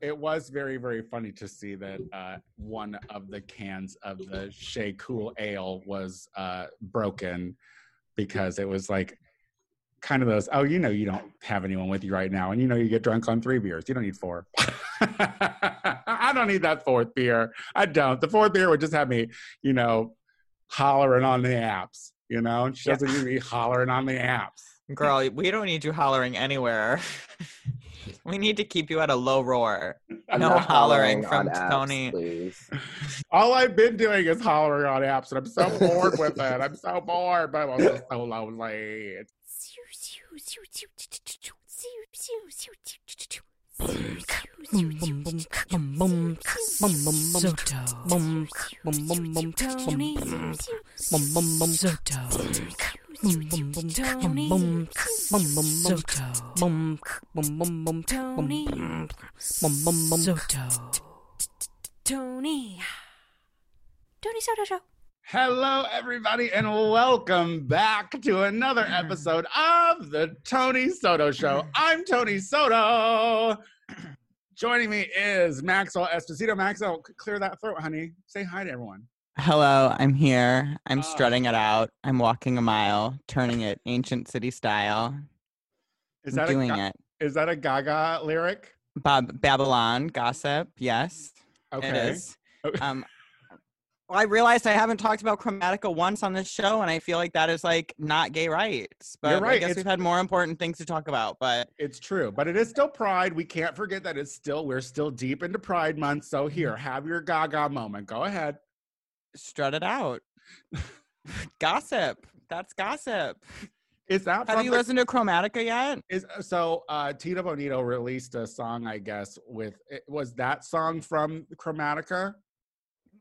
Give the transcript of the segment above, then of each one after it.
It was very, very funny to see that uh, one of the cans of the Shea Cool Ale was uh, broken because it was like kind of those, oh, you know, you don't have anyone with you right now, and you know, you get drunk on three beers. You don't need four. I don't need that fourth beer. I don't. The fourth beer would just have me, you know, hollering on the apps. You know, she doesn't need me hollering on the apps. Girl, we don't need you hollering anywhere. we need to keep you at a low roar. I'm no not hollering from apps, Tony. Please. All I've been doing is hollering on apps, and I'm so bored with it. I'm so bored, but I'm also so lonely. Tony. Tony Soto Show. Hello, everybody, and welcome back to another episode of the Tony Soto Show. I'm Tony Soto. Joining me is Maxwell Esposito. Maxwell, clear that throat, honey. Say hi to everyone. Hello, I'm here. I'm Ah. strutting it out. I'm walking a mile, turning it ancient city style. Is I'm that doing a, it. is that a Gaga lyric? Bob Babylon gossip. Yes, Okay. it is. Okay. Um, well, I realized I haven't talked about Chromatica once on this show, and I feel like that is like not gay rights. But I right, guess it's- we've had more important things to talk about. But It's true, but it is still Pride. We can't forget that it's still we're still deep into Pride month. So here, have your Gaga moment. Go ahead. strut it out. gossip. That's gossip. Is that Have you the- listened to Chromatica yet? Is so uh Tito Bonito released a song, I guess, with it was that song from Chromatica?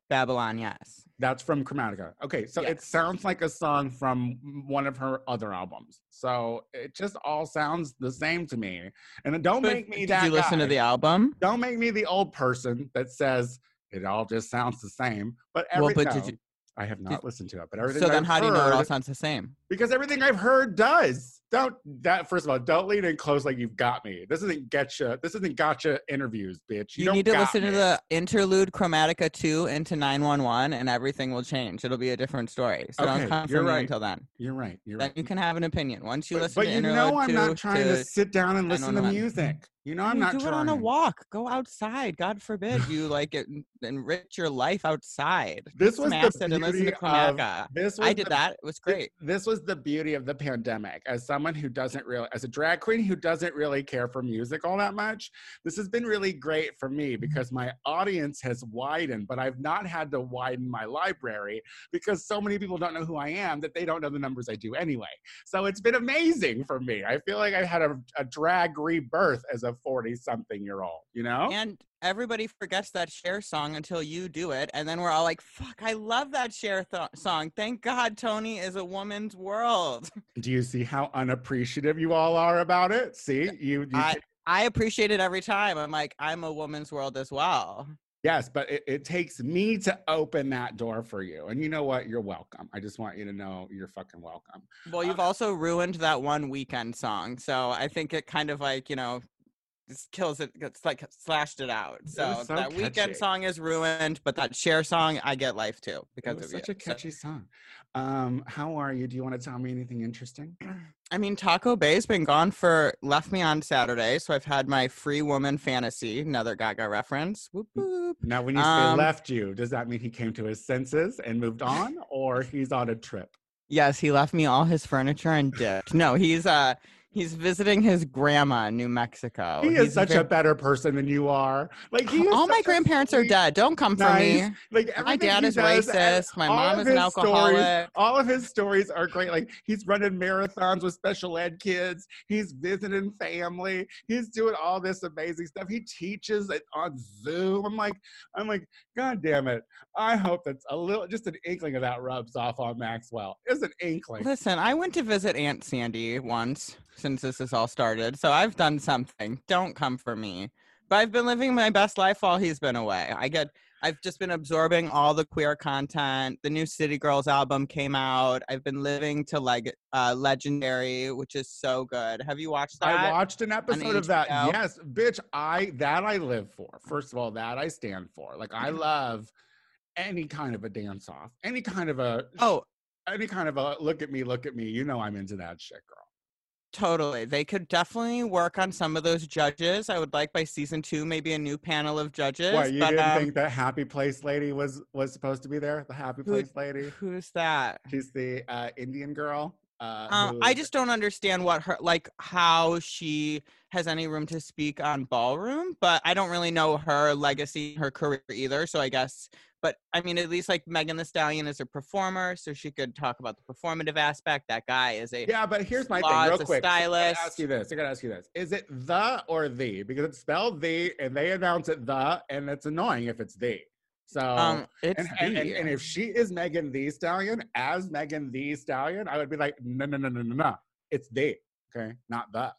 Babylon, yes. That's from Chromatica. Okay, so it sounds like a song from one of her other albums. So it just all sounds the same to me. And don't But make me did you listen to the album? Don't make me the old person that says it all just sounds the same. But every Well, but did no, you- I have not did- listened to it. But everything So then, I've how do you know it all sounds the same? because everything I've heard does. Don't that first of all, don't lean in close like you've got me. This isn't getcha. This isn't gotcha interviews, bitch. You, You, need to listen to the interlude Chromatica 2 into 911, and everything will change. It'll be a different story. So Okay, don't come for you're me right. until then. You're right. You're right. Then right. you can have an opinion. Once you but, listen but to you interlude know I'm 2 not trying to, to sit down and listen to music. You know I'm you not do trying. it on a walk. Go outside. God forbid you like it, enrich your life outside. This was the acid and listen to beauty of- This was I did the that. It was great. This was the beauty of the pandemic. As someone who doesn't really, as a drag queen who doesn't really care for music all that much, this has been really great for me mm-hmm. because my audience has widened, but I've not had to widen my library because so many people don't know who I am that they don't know the numbers I do anyway. So it's been amazing for me. I feel like I had a, a drag rebirth as a 40 something year old, you know? And everybody forgets that Cher song until you do it, and then we're all like, "Fuck, I love that Cher th- song." Thank God, Tony is a woman's world. Do you see how unappreciative you all are about it? See, you, you I I appreciate it every time. I'm like, I'm a woman's world as well. Yes, but it, it takes me to open that door for you. And you know what? You're welcome. I just want you to know you're fucking welcome. Well, uh you've also ruined that one Weeknd song, so I think it kind of like you know. Just kills it. It's like slashed it out. So, so that Weeknd song is ruined, but that Cher song, I get life too It because was of such you. a So- catchy song. Um, how are you? Do you want to tell me anything interesting? I mean, Taco Bay's been gone for left me on Saturday, so I've had my free woman fantasy, another Gaga reference. Whoop whoop. Now, when you say Um, left you, does that mean he came to his senses and moved on, or he's on a trip? Yes, he left me all his furniture and dipped. No, he's uh he's visiting his grandma in New Mexico. he Oh, He's is such a better person than you are. Like he is all my grandparents are dead. Don't come for me. Like My dad is does, racist. My mom is an his stories- alcoholic. all of his stories are great. Like he's running marathons with special ed kids. He's visiting family. He's doing all this amazing stuff. He teaches it on Zoom. I'm like, I'm like, God damn it! I hope that's a little, just an inkling of that rubs off on Maxwell. It's an inkling. Listen, I went to visit Aunt Sandy once since this has all started, so I've done something. Don't come for me. But I've been living my best life while he's been away. I get I've just been absorbing all the queer content. The new City Girls album came out. I've been living to like uh, Legendary, which is so good. Have you watched that? I watched an episode of that. Yes, bitch. I that I live for. First of all, that I stand for. Like I Mm-hmm. love any kind of a dance off, any kind of a Oh, any kind of a look at me, look at me. You know I'm into that shit, girl. Totally. They could definitely work on some of those judges. I would like by season two maybe a new panel of judges. What you but, didn't um, think that Happy Place lady was was supposed to be there? The Happy Who- Place lady. Who's that? She's the uh, Indian girl. Uh, who- I just don't understand what her like how she has any room to speak on ballroom, but I don't really know her legacy, her career either. So I guess, but I mean, at least like Megan the Stallion is a performer, so she could talk about the performative aspect. That guy is a Yeah, but here's my thing, real quick. I gotta stylist. ask you this. I gotta ask you this. Is it the or the? Because it's spelled the, and they announce it the, and it's annoying if it's the. So, um, it's and, and, and, and if she is Megan the Stallion, as Megan the Stallion, I would be like, no, no, no, no, no, no. It's the, okay, not that.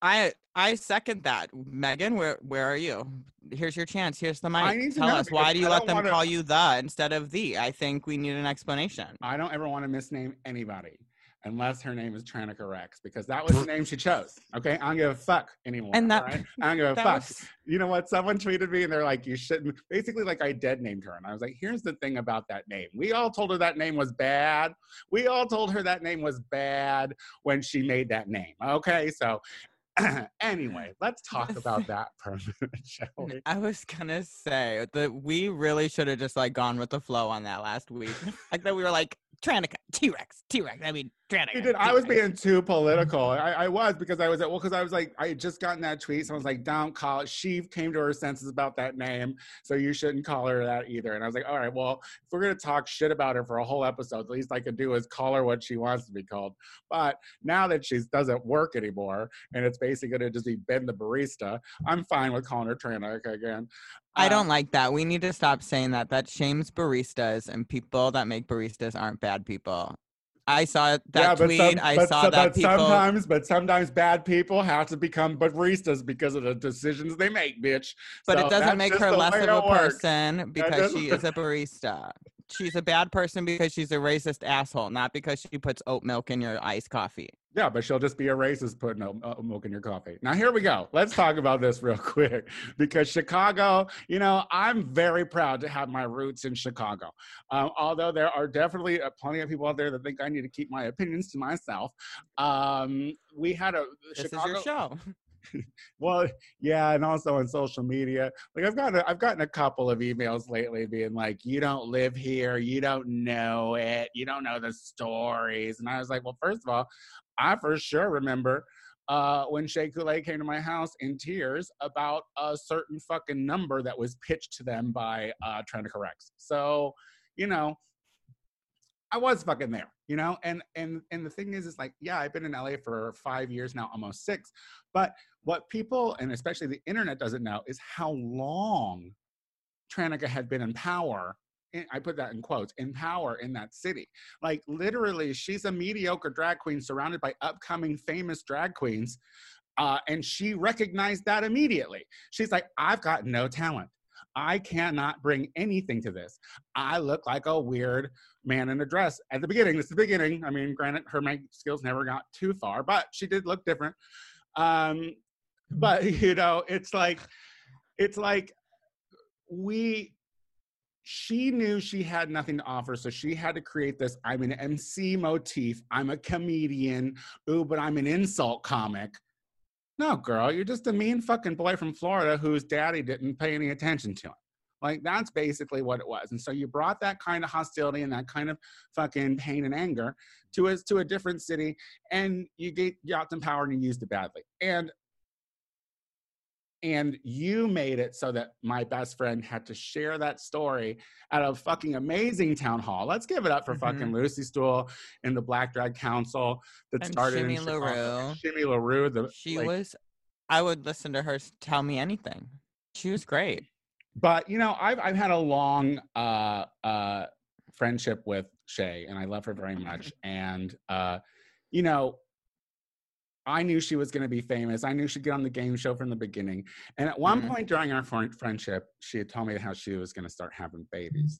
I I second that. Megan, where where are you? Here's your chance. Here's the I mic. need to Tell know us why do you I let them wanna- call you the instead of the? I think we need an explanation. I don't ever want to misname anybody unless her name is Tranica Rex because that was the name she chose. Okay, I don't give a fuck anymore. And that- right? I don't give a fuck. was- you know what? Someone tweeted me and they're like, you shouldn't. Basically, like I dead named her. And I was like, here's the thing about that name. We all told her that name was bad. We all told her that name was bad when she made that name. Okay. So, anyway, let's talk about that for a minute, shall we? I was gonna say that we really should have just like gone with the flow on that last week. like that we were like Tranica, T Rex, T Rex. I mean Tranica. You did. I was being too political. I, I was because I was at well because I was like I had just gotten that tweet. So I was like, don't call it. She came to her senses about that name, so you shouldn't call her that either. And I was like, all right, well, if we're gonna talk shit about her for a whole episode, the least I could do is call her what she wants to be called. But now that she doesn't work anymore, and it's basically gonna just be Ben the barista, I'm fine with calling her Tranica again. I Uh, don't like that. We need to stop saying that. That shames baristas and people that make baristas aren't bad people. I saw that tweet. some- I but saw so- that but people. sometimes, but sometimes bad people have to become baristas because of the decisions they make, bitch. But So it doesn't make her less of a works. person because she is a barista. She's a bad person because she's a racist asshole, not because she puts oat milk in your iced coffee. Yeah, but she'll just be a racist putting oat- milk in your coffee. Now, here we go. Let's talk about this real quick because Chicago, you know, I'm very proud to have my roots in Chicago. Um, although there are definitely uh, plenty of people out there that think I need to keep my opinions to myself. Um, we had a This Chicago. is your show. Well, yeah, and also on social media. Like I've gotten, a, I've gotten a couple of emails lately, being like, "You don't live here, you don't know it, you don't know the stories." And I was like, "Well, first of all, I for sure remember uh, when Shea Coulee came to my house in tears about a certain fucking number that was pitched to them by uh, Tranica Rex. So, you know, I was fucking there, you know, and and and the thing is, is like, yeah, I've been in LA for five years now, almost six. But what people and especially the internet doesn't know is how long Tranica had been in power. In- I put that in quotes, in power in that city. Like literally, she's a mediocre drag queen surrounded by upcoming famous drag queens. Uh, and she recognized that immediately. She's like, I've got no talent. I cannot bring anything to this. I look like a weird man in a dress at the beginning. This is the beginning. I mean, granted, her make skills never got too far, but she did look different. Um, but you know, it's like, it's like we. She knew she had nothing to offer, so she had to create this. I'm an MC motif. I'm a comedian. Ooh, but I'm an insult comic. No, girl, you're just a mean fucking boy from Florida whose daddy didn't pay any attention to him. Like that's basically what it was. And so you brought that kind of hostility and that kind of fucking pain and anger to us to a different city, and you get got some power and you used it badly. And and you made it so that my best friend had to share that story at a fucking amazing town hall. Let's give it up for fucking Lucy Stoole and the Black Drag Council that And started Shimmy in Chicago. LaRue. Shimmy LaRue. The, She like, was. I would listen to her tell me anything. She was great. but you know i've i've had a long uh uh friendship with shea and i love her very much and uh you know I knew she was going to be famous. I knew she'd get on the game show from the beginning. And at one Mhm. point during our friendship, she had told me how she was going to start having babies.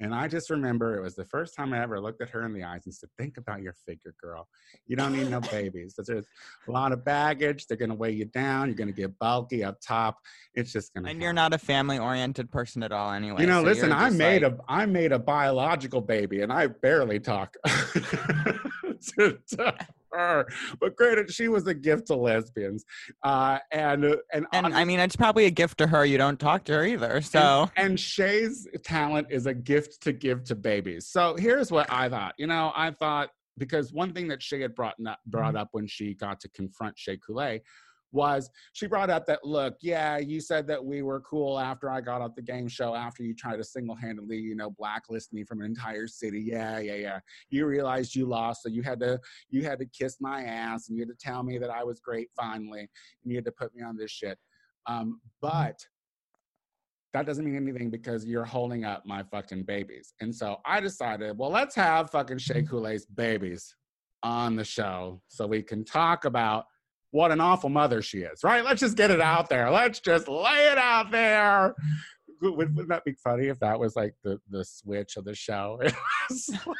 And I just remember it was the first time I ever looked at her in the eyes and said, Think about your figure, girl. You don't need no babies. There's a lot of baggage. They're going to weigh you down. You're going to get bulky up top. It's just going to And you're not a family oriented person at all anyway. you know, so listen, I made like- a I made a biological baby and I barely talk to, to her. But granted, she was a gift to lesbians. Uh and uh, and And I mean, it's probably a gift to her. You don't talk to her either. So and Shea's talent is a gift to give to babies. So here's what I thought. You know, I thought because one thing that Shea had brought up, brought up when she got to confront Shea Coulee was she brought up that look, yeah, you said that we were cool after I got off the game show after you tried to single-handedly, you know, blacklist me from an entire city. Yeah, yeah, yeah. You realized you lost, so you had to you had to kiss my ass and you had to tell me that I was great finally, and you had to put me on this shit. Um, but that doesn't mean anything because you're holding up my fucking babies. And so I decided, well, let's have fucking Shea Coulee's babies on the show so we can talk about what an awful mother she is, right? Let's just get it out there. Let's just lay it out there. Would- Wouldn't that be funny if that was like the, the switch of the show? It was like-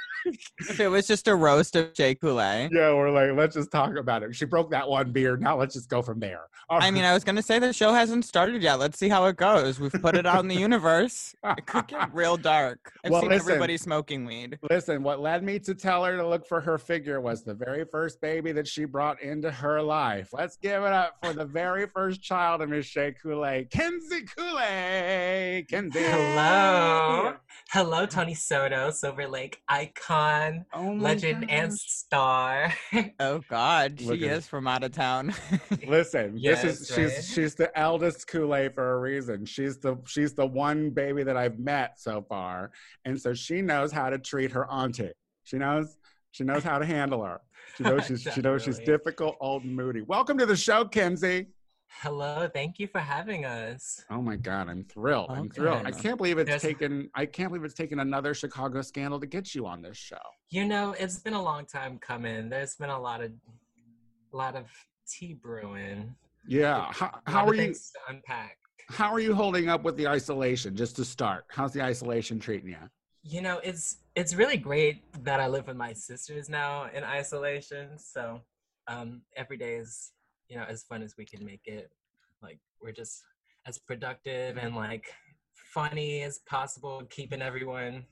if it was just a roast of Shea Coulee. yeah, we're like, let's just talk about it. She broke that one beer. Now let's just go from there. I mean, I was gonna say the show hasn't started yet. Let's see how it goes. We've put it out in the universe. It could get real dark. I've Well, seen listen. everybody smoking weed. Listen, what led me to tell her to look for her figure was the very first baby that she brought into her life. Let's give it up for the very first child of Miss Shea Coulee, Kenzie Coulee. Kenzie. Hello. Hello, Tony Soto, Silver Lake icon, Oh my legend, and star. Oh God, she at- is from out of town. Listen, this is she's right? she's the eldest Coulee for a reason. She's the she's the one baby that I've met so far, and so she knows how to treat her auntie. She knows she knows how to handle her. She knows she's she knows she's difficult, old, and moody. Welcome to the show, Kenzie. Hello, thank you for having us. Oh my god, I'm thrilled. I'm thrilled. I can't believe it's There's- taken I can't believe it's taken another Chicago scandal to get you on this show. You know, it's been a long time coming. There's been a lot of, a lot of tea brewing. Yeah. How, how are you unpack? how are you holding up with the isolation just to start? How's the isolation treating you? You know, it's it's really great that I live with my sisters now in isolation. So um, every day is you know as fun as we can make it. Like we're just as productive and like funny as possible, keeping everyone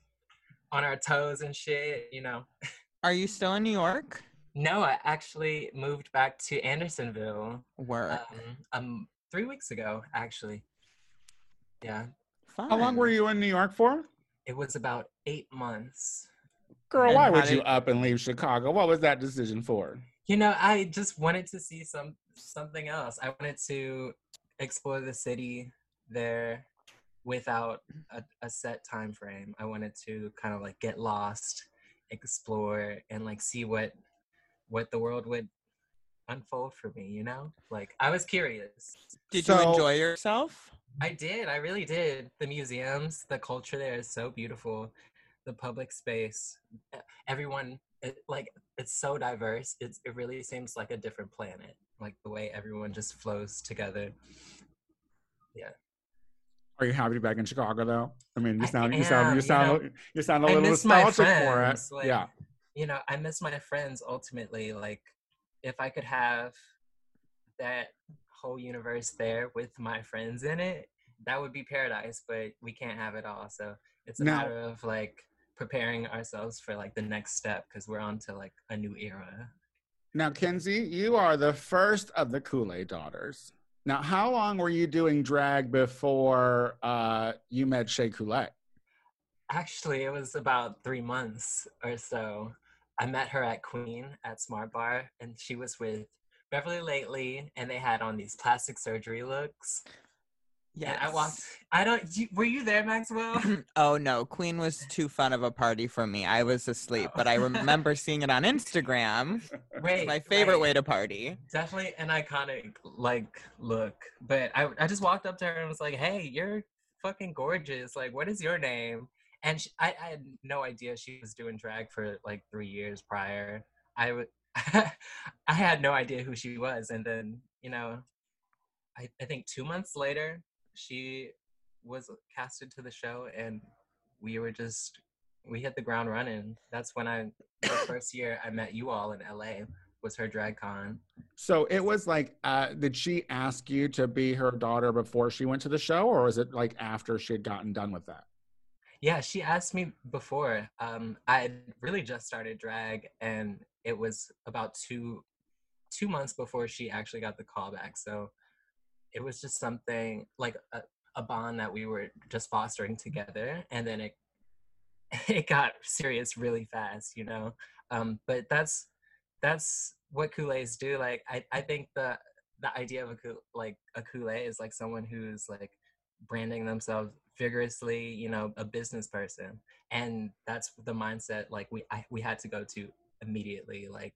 on our toes and shit. You know. Are you still in New York? No, I actually moved back to Andersonville Where? um, um three weeks ago. Actually, yeah, How long were you in New York for? it was about eight months. Girl, And why how would you did- up and leave Chicago? What was that decision for? You know, I just wanted to see some something else. I wanted to explore the city there without a, a set time frame. I wanted to kind of like get lost, explore, and like see what what the world would unfold for me. You know, like I was curious. Did you enjoy yourself? I did. I really did. The museums, the culture there is so beautiful. The public space, everyone, it, like it's so diverse. It's it really seems like a different planet. Like the way everyone just flows together. Yeah. Are you happy to be back in Chicago though? I mean, you sound you sound am, you you sound know, you sound a little nostalgic for it. like- yeah. You know, I miss my friends. Ultimately, like if I could have that whole universe there with my friends in it, that would be paradise. But we can't have it all. So it's a Now- matter of like preparing ourselves for like the next step because we're on to like a new era. Now, Kenzie, you are the first of the Coulee daughters. Now, how long were you doing drag before uh, you met Shea Coulee? Actually, it was about three months or so. I met her at Queen at Smart Bar, and she was with Beverly Lately, and they had on these plastic surgery looks. Yeah. I walked. I don't. You, were you there, Maxwell? oh no, Queen was too fun of a party for me. I was asleep, but I oh. remember seeing it on Instagram. Wait, my favorite right. way to party. Definitely an iconic like look. But I, I just walked up to her and was like, "Hey, you're fucking gorgeous. Like, what is your name?" And she, I, I had no idea she was doing drag for like three years prior. I would. I had no idea who she was. And then, you know, I, I think two months later, she was casted to the show and we were just, we hit the ground running. That's when I, the first year I met you all in LA was her drag con. So it was like, uh, did she ask you to be her daughter before she went to the show, or was it like after she had gotten done with that? Yeah, she asked me before. Um, I had really just started drag, and it was about two two months before she actually got the call back. So it was just something like a, a bond that we were just fostering together, and then it it got serious really fast, you know. Um, but that's that's what Coulees do. Like I, I think the the idea of a like a Coulee is like someone who's like branding themselves vigorously, you know, a business person, and that's the mindset like we I, we had to go to immediately, like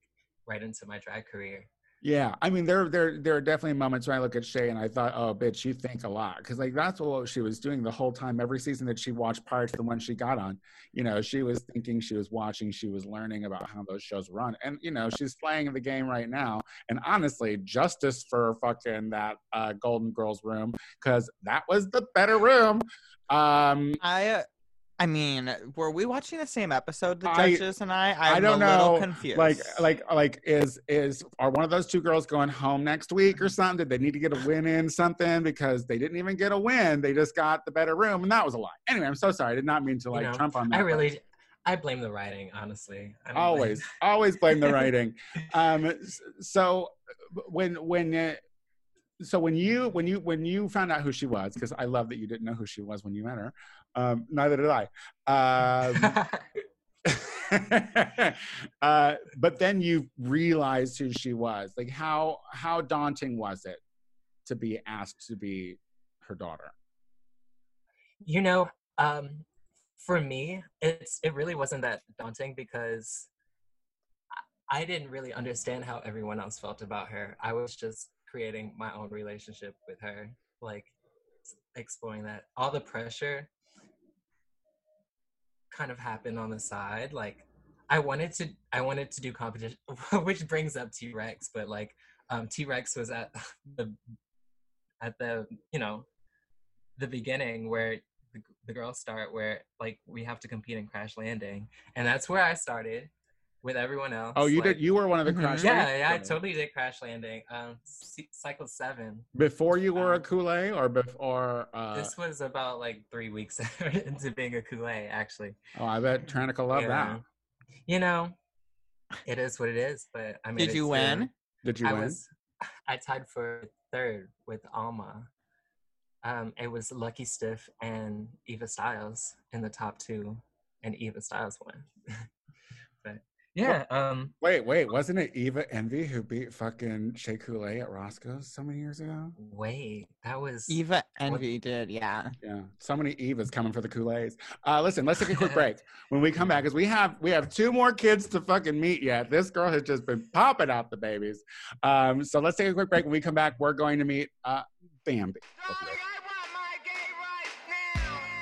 right into my drag career. Yeah, I mean, there, there, there are definitely moments when I look at Shea and I thought, "Oh, bitch, you think a lot," because like that's what she was doing the whole time. Every season that she watched prior to the one she got on, you know, she was thinking, she was watching, she was learning about how those shows run, and you know, she's playing the game right now. And honestly, justice for fucking that uh, Golden Girls room, because that was the better room. Um, I I mean, were we watching the same episode, the I- judges and I? I I'm don't a little know, confused. like like like is is are one of those two girls going home next week or something did they need to get a win in something because they didn't even get a win they just got the better room and that was a lie anyway i'm so sorry i did not mean to You like know, trump on that I but really, I blame the writing, honestly. I don't blame- always always blame the writing um so when when uh, so when you when you when you found out who she was because i love that you didn't know who she was when you met her um neither did i um uh, but then you realized who she was. Like how how daunting was it to be asked to be her daughter? you know um for me it's it really wasn't that daunting because I- i didn't really understand how everyone else felt about her i was just creating my own relationship with her like exploring that. All the pressure kind of happened on the side like i wanted to i wanted to do competition which brings up t-rex but like um t-rex was at the at the you know the beginning where the, the girls start where like we have to compete in crash landing. And that's where i started with everyone else Oh, you like- did. You were one of the crash. yeah Landing yeah i totally did crash landing um c- cycle seven Before you were a Um, Coulee, or before? Uh, this was about like three weeks into being a Coulee actually oh, I bet Tranica loved Yeah. that. you know it is what it is but i mean Did you win? Did you I win? was I tied for third with Alma. Um, it was Lucky Stiff and Eva Styles in the top two, and Eva Styles won. but yeah, um, Wait, wait, wasn't it Eva Envy who beat fucking Shea Coulee at Roscoe's so many years ago? wait, that was Eva Envy did, yeah. Yeah, so many Evas coming for the Coulees. Uh, listen, let's take a quick break. When we come back, because we have we have two more kids to fucking meet yet. This girl has just been popping out the babies. Um, so let's take a quick break. When we come back, we're going to meet uh, Bambi.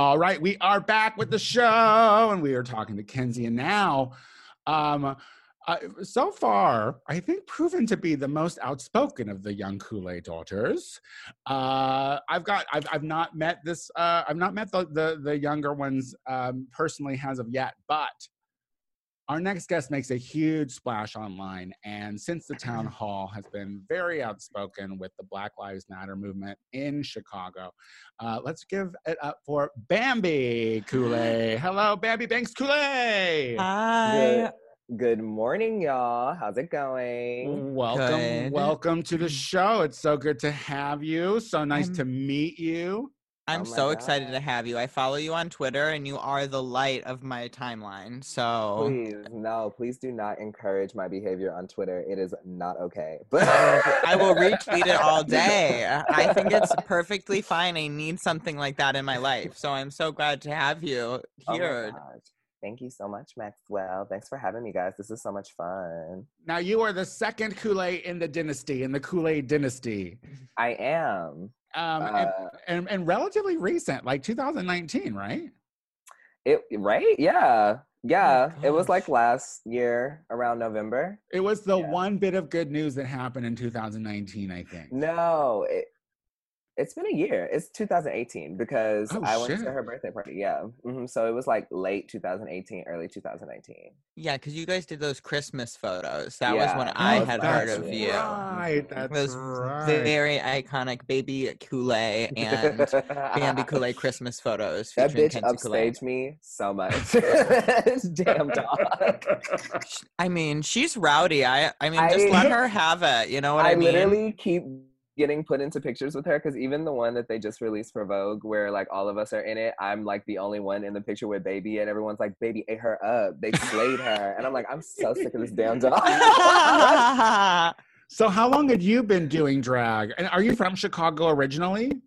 All right, we are back with the show, and we are talking to Kenzie. And now, um, uh, so far, I think proven to be the most outspoken of the young Coulee daughters. Uh, I've got, I've, I've not met this, uh, I've not met the the, the younger ones um, personally as of yet, but our next guest makes a huge splash online, and since the town hall has been very outspoken with the Black Lives Matter movement in Chicago, uh, let's give it up for Bambi Coulee. Hello, Bambi Banks Coulee. Hi. Good, good morning, y'all. How's it going? Welcome, Good. welcome to the show. It's so good to have you. So nice I'm- to meet you. I'm Oh my so excited to ah. have you. I follow you on Twitter and you are the light of my timeline. So Please, no, please do not encourage my behavior on Twitter. It is not okay. But I will retweet it all day. I think it's perfectly fine. I need something like that in my life. So I'm so glad to have you Oh here. gosh. Thank you so much, Maxwell. Thanks for having me, guys. This is so much fun. Now you are the second Coulee in the dynasty, in the Coulee dynasty. I am. Um, and, Uh, and, and relatively recent, like 2019, right? it right? Yeah. Yeah. it was like last year around November. It was the Yeah. one bit of good news that happened in 2019, I think. No, it, it's been a year. It's 2018 because Oh, I went shit. to her birthday party. Yeah. hmm So it was like late 2018, early 2019. Yeah, because you guys did those Christmas photos. That was when Yeah, I had heard of year. you. Right, that's Those right. very iconic baby Coulee and Bambi Coulee Christmas photos That featuring bitch Kenzie Coulee. upstaged me so much. Damn dog. I mean, she's rowdy. I I mean, just I- let her have it. You know what I, mean? I mean? literally keep getting put into pictures with her because even the one that they just released for Vogue, where like all of us are in it, I'm like the only one in the picture with Baby, and everyone's like, "Baby ate her up. They slayed her," and I'm like, "I'm so sick of this damn dog." so how long had you been doing drag? And are you from Chicago originally?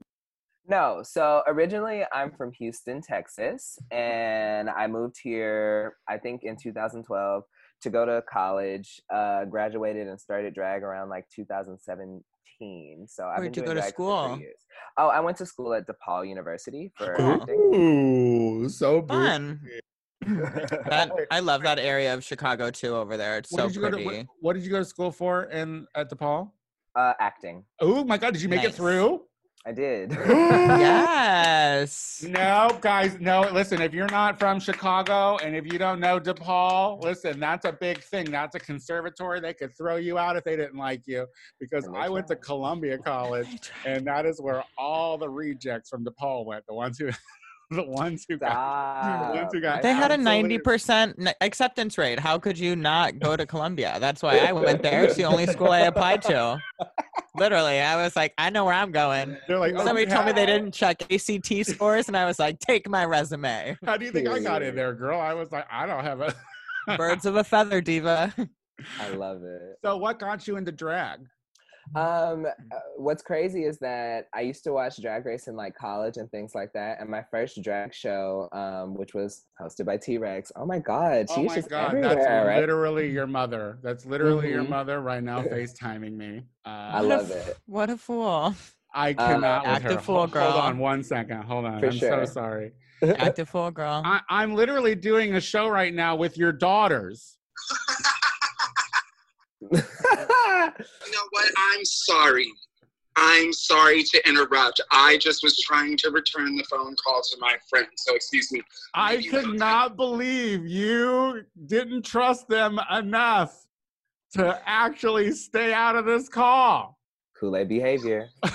No, so originally I'm from Houston, Texas, and I moved here I think in 2012 to go to college. Uh, graduated and started drag around like 2017. So I've Where'd been you doing go to school? Oh, I went to school at DePaul University for Cool. acting. Ooh, so Fun. That I love that area of Chicago too. Over there, it's What so did you go to? pretty. What, what did you go to school for in at DePaul? uh, acting. Oh my God! Did you make it through? I did. yes. No, guys, no. Listen, if you're not from Chicago and if you don't know DePaul, listen, that's a big thing. That's a conservatory. They could throw you out if they didn't like you. Because I went to. Columbia College, and that is where all the rejects from DePaul went. The ones who, the ones who got. Stop. Once you got- They had a ninety percent acceptance rate. How could you not go to Columbia? That's why I went there. It's the only school I applied to. Literally, I was like, I know where I'm going. They're like, oh, Somebody you told me they didn't check ACT scores, and I was like, take my resume. How do you think I got in there, girl? I was like, I don't have a. Birds of a feather, diva. I love it. So, what got you into drag? Um, uh, what's crazy is that I used to watch Drag Race in like college and things like that. And my first drag show, um, which was hosted by T Rex. Oh my God, Oh my just God, everywhere, that's right? literally your mother. That's literally your Mhm. mother right now FaceTiming me. Uh, I love f- it. What a fool. I cannot with Active her. fool, Hold- girl. Hold on one second. Hold on. For I'm sure. so sorry. Active fool, girl. I, I'm literally doing a show right now with your daughters. You know what? I'm sorry. I'm sorry to interrupt. I just was trying to return the phone call to my friend. So excuse me. I Maybe could one not believe you didn't trust them enough to actually stay out of this call. Coulee behavior.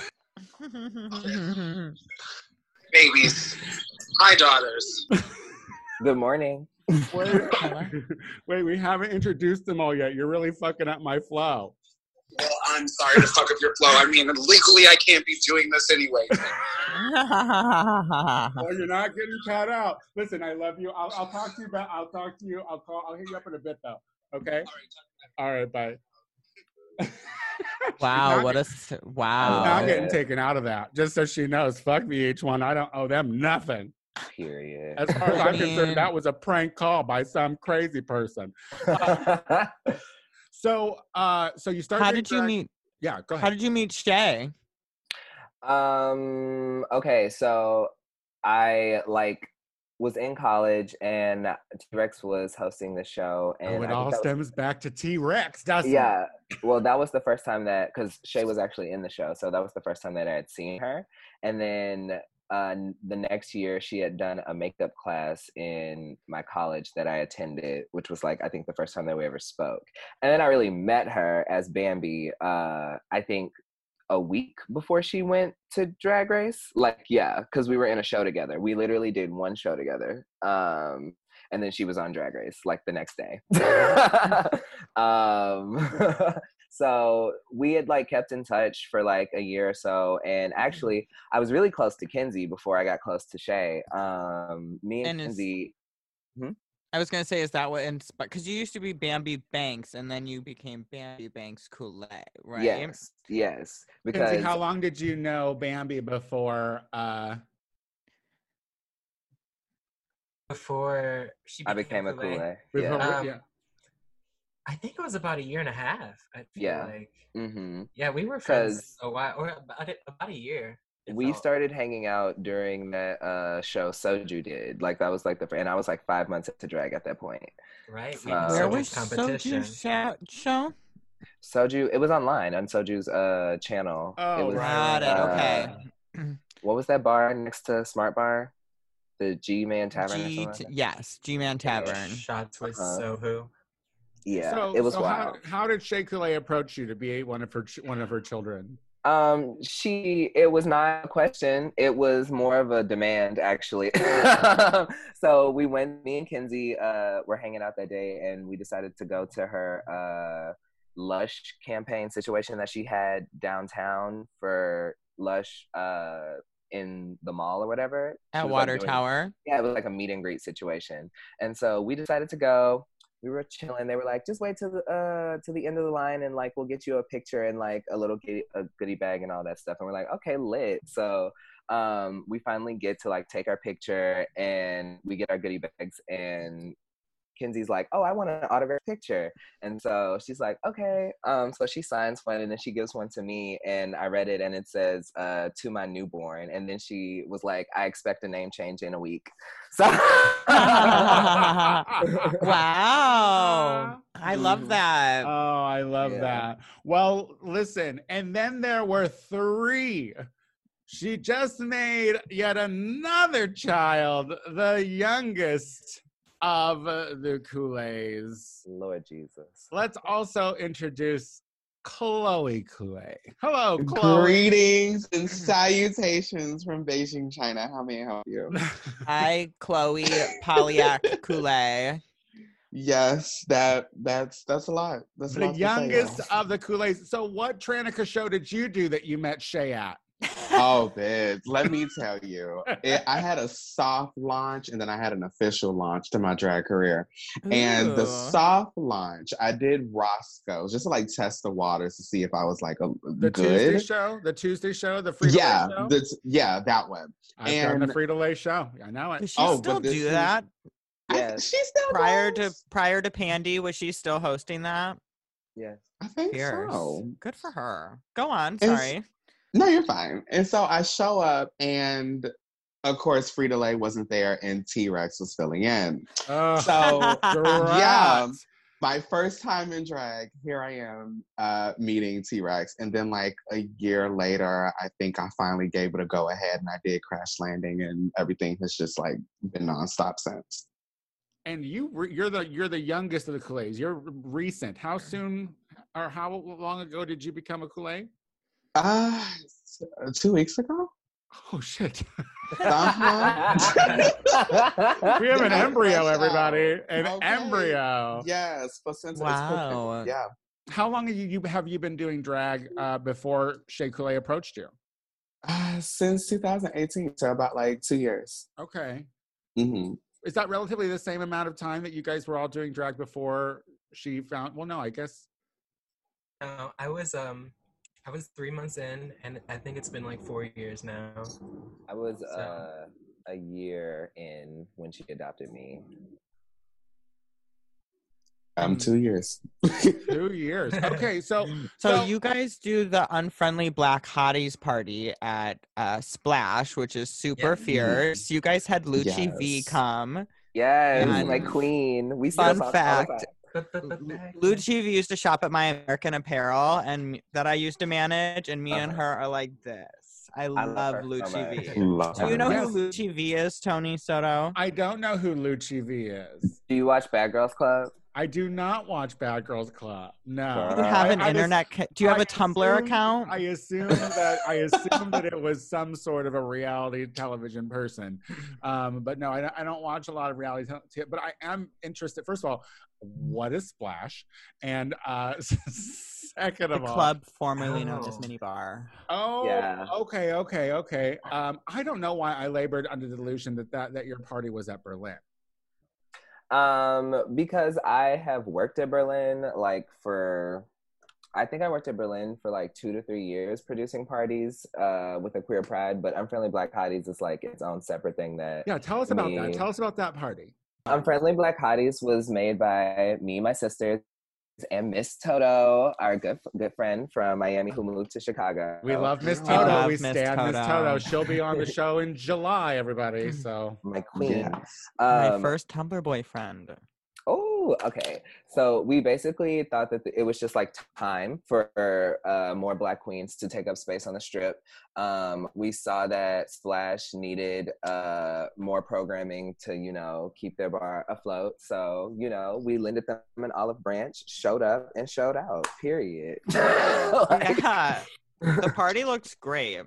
Babies. Hi, daughters. Good morning. Wait, wait, we haven't introduced them all yet. You're really fucking up my flow. Well, I'm sorry to fuck up your flow. I mean, legally, I can't be doing this anyway. Well, oh, you're not getting cut out. Listen, I love you. I'll, I'll talk to you about. I'll talk to you. I'll call. I'll hit you up in a bit though. Okay. All right. Bye. wow, She's what a not, s- she's wow. not Oh. getting taken out of that. Just so she knows. Fuck VH1. I don't owe them nothing. Period. As far as I'm concerned, that was a prank call by some crazy person. So, uh, so you started. How did you meet? Yeah. Go ahead. How did you meet Shea? um. Okay, so I like was in college and T Rex was hosting the show, and Oh, it think all that was- stems back to T Rex, doesn't it? yeah well that was the first time that because shea was actually in the show so that was the first time that i had seen her and then uh, the next year she had done a makeup class in my college that i attended which was like i think the first time that we ever spoke. And then i really met her as bambi uh, i think a week before she went to drag race. Like yeah because we were in a show together. We literally did one show together um and then she was on drag race like the next day. Um so we had like kept in touch for like a year or so, and actually, I was really close to Kenzie before I got close to Shea. Um, me and, And is- Kenzie. I was gonna say, is that what inspired? Because you used to be Bambi Banks, and then you became Bambi Banks Coulee, right? Yes, yes, Kenzie, because how long did you know Bambi before? Uh, Before she I became a Coulee, Coulee. Yeah. Um, yeah. I think it was about a year and a half. I feel Yeah. like. hmm Yeah, we were friends a while, or about a, about a year. We felt. started hanging out during that uh, show Soju did. Like that was like the and I was like five months into drag at that point. right. We Where was competition? Soju show? Soju, it was online on Soju's uh, channel. it Oh, was, Got it. uh, Okay. What was that bar next to Smart Bar? The G Man Tavern. G- something like that? yes, G-Man Tavern. Shots with Uh-huh. Soju. Yeah, so, it was so how, wild. how did Shea Coulee approach you to be one of her one of her children? Um, she it was not a question. It was more of a demand, actually. so we went. Me and Kenzie uh, were hanging out that day, and we decided to go to her uh, Lush campaign situation that she had downtown for Lush uh, in the mall or whatever. At was, like, Water doing- Tower. yeah, it was like a meet and greet situation. And so we decided to go. We were chilling. They were like, just wait till the uh to the end of the line and like we'll get you a picture and like a little goodie, a goodie bag and all that stuff. And we're like, okay, lit. So um we finally get to like take our picture and we get our goodie bags and Kenzie's like, oh, I want an autograph picture. And so she's like, okay. Um, so she signs one and then she gives one to me. And I read it and it says, uh, to my newborn. And then she was like, I expect a name change in a week. So wow. I love that. Oh, I love Yeah. that. Well, listen, and then there were three. She just made yet another child, the youngest of the Coulees. Lord Jesus. Let's also introduce Chloe Coulee. Hello, Chloe. Greetings and salutations from Beijing, China. How may I help you? Hi, Chloe Polyak Coulee. Yes, that that's that's a lot. That's a the lot to say, y'all. youngest of the Coulees. So what Tranica show did you do that you met Shea at? Oh, bitch. Let me tell you, it, I had a soft launch and then I had an official launch to my drag career. And the soft launch, I did Roscoe's just to like test the waters to see if I was like a The Tuesday good. show? The Tuesday show? The Frito Yeah, show? that's yeah, that one. I've done the and- Frito Lay show. I know it. Does she Oh, still do that? Yes. she still Prior to prior to Pandy, was she still hosting that? Yes. I think Fierce. so. Good for her. Go on. It's- Sorry. No, you're fine. And so I show up, and of course, Frida Lay wasn't there, and T Rex was filling in. Oh, So yeah, my first time in drag, here I am uh, meeting T Rex, and then like a year later, I think I finally gave it a go ahead, and I did Crash Landing, and everything has just like been nonstop since. And you, re- you're the you're the youngest of the Coulees. You're recent. How soon or how long ago did you become a Coulee? Uh, two weeks ago. Oh shit! We have an embryo, everybody. An Okay. embryo. Yes, placenta is Wow. cooking. Yeah. How long have you, you have you been doing drag uh, before Shea Coulee approached you? Uh, since 2018, so about like two years. Okay. hmm Is that relatively the same amount of time that you guys were all doing drag before she found? Well, no, I guess. No, I was um, I was three months in, and I think it's been like four years now. I was So- uh, a year in when she adopted me. I'm um, two years. Two years. Okay, so So, So- you guys do the unfriendly black hotties party at uh, Splash, which is super Yeah. fierce. You guys had Lucci V come. Yes, And- my queen. We still Fun talk all fact, Lucci V used to shop at my American Apparel, and that I used to manage, and me and her are like this. I, love love her so Lucci. V. Do you know Yes. who Lucci V is, Tony Soto? I don't know who Lucci V is. Do you watch Bad Girls Club? I do not watch Bad Girls Club. No. Do you have I- an I just- internet? ca- do you have I a Tumblr assumed- account? I assume that I assumed that it was some sort of a reality television person, um, but no, I, don't- I don't watch a lot of reality. tel- t- but I am interested. First of all, what is Splash? And uh, second the of all, club formerly known as Oh. Mini Bar. Oh, Yeah. okay, okay, okay. Um, I don't know why I labored under the delusion that that, that your party was at Berlin. Um, because I have worked at Berlin like for I think I worked at Berlin for like two to three years producing parties uh with a queer pride, but Unfriendly Black Hotties is like its own separate thing that Yeah, tell us about that. Tell us about that party. Unfriendly Black Hotties was made by me, and my sisters, and Miss Toto, our good good friend from Miami who moved to Chicago. We love Miss Toto. love we Miss stand Miss Toto. Toto. She'll be on the show in July, everybody. So my queen. Yes. My Um, first Tumblr boyfriend. Okay. So we basically thought that it was just like time for uh, more Black queens to take up space on the strip. Um, we saw that Splash needed uh, more programming to, you know, keep their bar afloat. So, you know, we lended them an olive branch, showed up, and showed out. Period. Like, Yeah, the party looks great.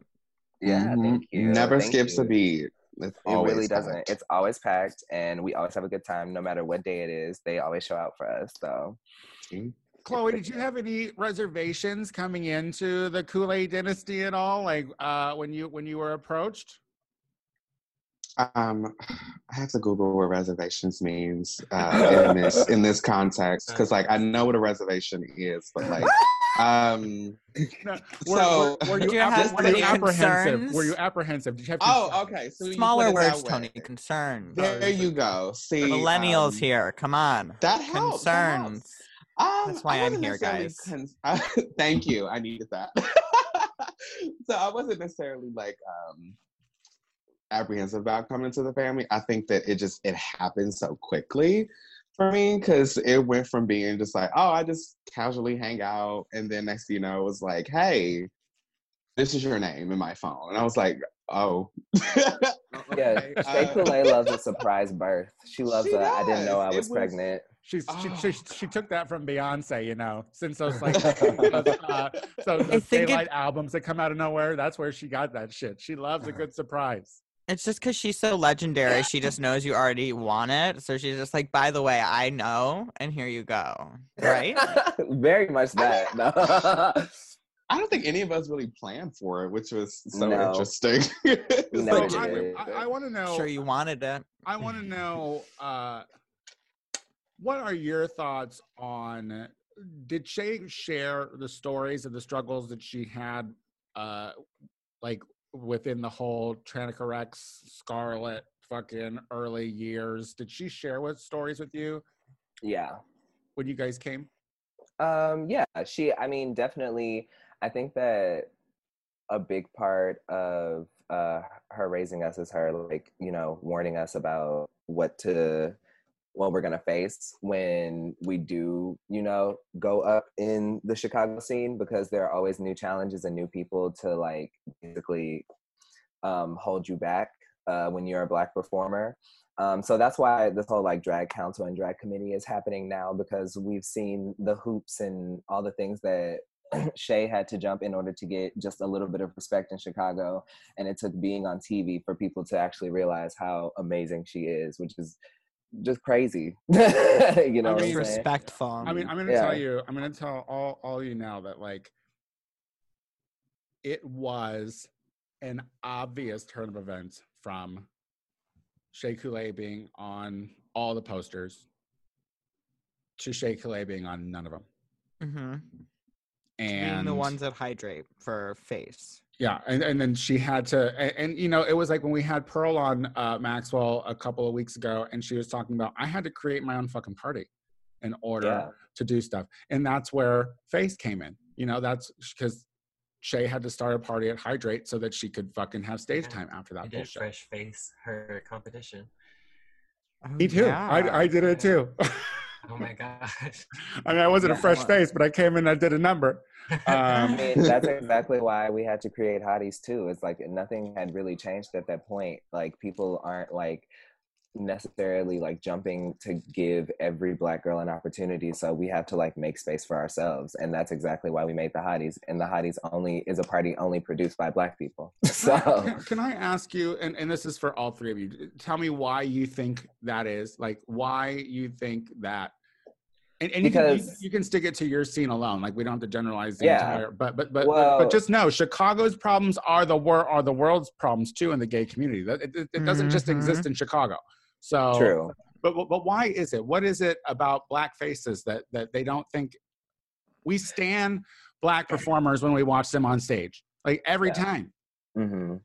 yeah, thank you. Never Thank skips a beat. It's It always really doesn't. packed. It's always packed, and we always have a good time, no matter what day it is. They always show out for us. So. Chloe, did you have any reservations coming into the Kool-Aid dynasty at all? Like uh, when you when you were approached? Um, I have to Google what reservations means uh, in this in this context because, like, I know what a reservation is, but like, um, No, So- were, were, Did you, you app- have were you any apprehensive? Were concerns? you apprehensive? Did you have to, oh, okay. So Smaller put it that words, Tony. way. Concerns. There you go. See, Millennials um, here. Come on. That helps. that helps. Concerns. Um, That's why I I'm here, necessarily guys. cons- thank you. I needed that. so I wasn't necessarily like um, apprehensive about coming to the family. I think that it just it happened so quickly for me because it went from being just like, oh, I just casually hang out, and then next thing you know, it was like, hey, this is your name in my phone, and I was like, oh. Yeah, Okay, Shea uh, Coulee loves a surprise birth. She loves She a I didn't know I was, was- pregnant. She's, she, Oh. she, she took that from Beyonce, you know, since those like those, uh, so I those think it- albums that come out of nowhere. That's where she got that shit. She loves a good surprise. It's just because she's so legendary. She just knows you already want it. So she's just like, by the way, I know, and here you go. Right? Very much that. No. I don't think any of us really planned for it, which was so No. interesting. No, So I. I, I want to know. sure you wanted it. I want to know uh, what are your thoughts on? Did Shea share the stories of the struggles that she had, uh, like within the whole Tranica Rex, Scarlet, fucking early years? Did she share what stories with you yeah. when you guys came? Um, yeah, she, I mean, definitely, I think that a big part of uh, her raising us is her, like, you know, warning us about what to, what we're going to face when we do, you know, go up in the Chicago scene because there are always new challenges and new people to, like, basically um, hold you back uh, when you're a Black performer. Um, so that's why this whole like drag council and drag committee is happening now because we've seen the hoops and all the things that Shea had to jump in order to get just a little bit of respect in Chicago. And it took being on TV for people to actually realize how amazing she is, which is just crazy. you know I what mean, I'm saying? Respectful. I mean, I'm gonna Yeah. tell you, I'm gonna tell all all you now that like it was an obvious turn of events from Shea Coulee being on all the posters to Shea Coulee being on none of them. mm-hmm. And Being the ones that hydrate for face. yeah, and, and then she had to, and, and you know, it was like when we had Pearl on uh, Maxwell a couple of weeks ago, and she was talking about I had to create my own fucking party in order Yeah. to do stuff, and that's where Face came in. You know, that's because Shea had to start a party at Hydrate so that she could fucking have stage Yeah. time after I that did bullshit. fresh face her competition. Me too. I, I did it too. Oh my gosh. I mean, I wasn't a fresh face, but I came in. And I did a number. I Um, mean, that's exactly why we had to create hotties too. It's like nothing had really changed at that point. Like people aren't like necessarily like jumping to give every black girl an opportunity so we have to like make space for ourselves and that's exactly why we made the hotties and the hotties only is a party only produced by black people so can, can I ask you, and, and this is for all three of you, tell me why you think that is, like why you think that, and, and you, can, you, you can stick it to your scene alone, like we don't have to generalize the Yeah. entire, but but but, but Well- but just know Chicago's problems are the wor- are the world's problems too in the gay community. That it, it, it doesn't just Mhm. exist in Chicago. So true but, but but why is it? What is it about black faces that that they don't think we stand black performers when we watch them on stage? Like every Yeah. time. hmm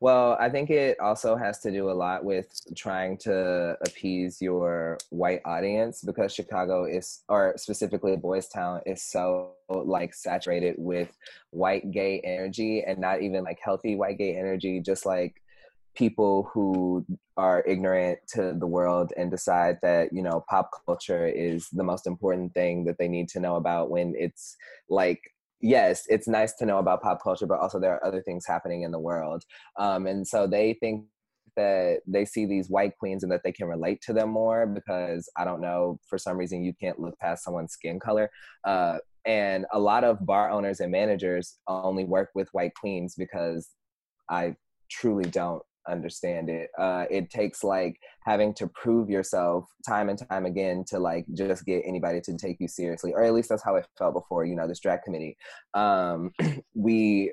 Well, I think it also has to do a lot with trying to appease your white audience because Chicago is, or specifically Boys Town, is so like saturated with white gay energy and not even like healthy white gay energy, just like people who are ignorant to the world and decide that you know pop culture is the most important thing that they need to know about when it's like yes it's nice to know about pop culture but also there are other things happening in the world. Um, and so they think that they see these white queens and that they can relate to them more because i don't know for some reason you can't look past someone's skin color. Uh, and a lot of bar owners and managers only work with white queens because i truly don't understand it. Uh, it takes like having to prove yourself time and time again to like just get anybody to take you seriously or at least that's how it felt before you know this drag committee. Um, we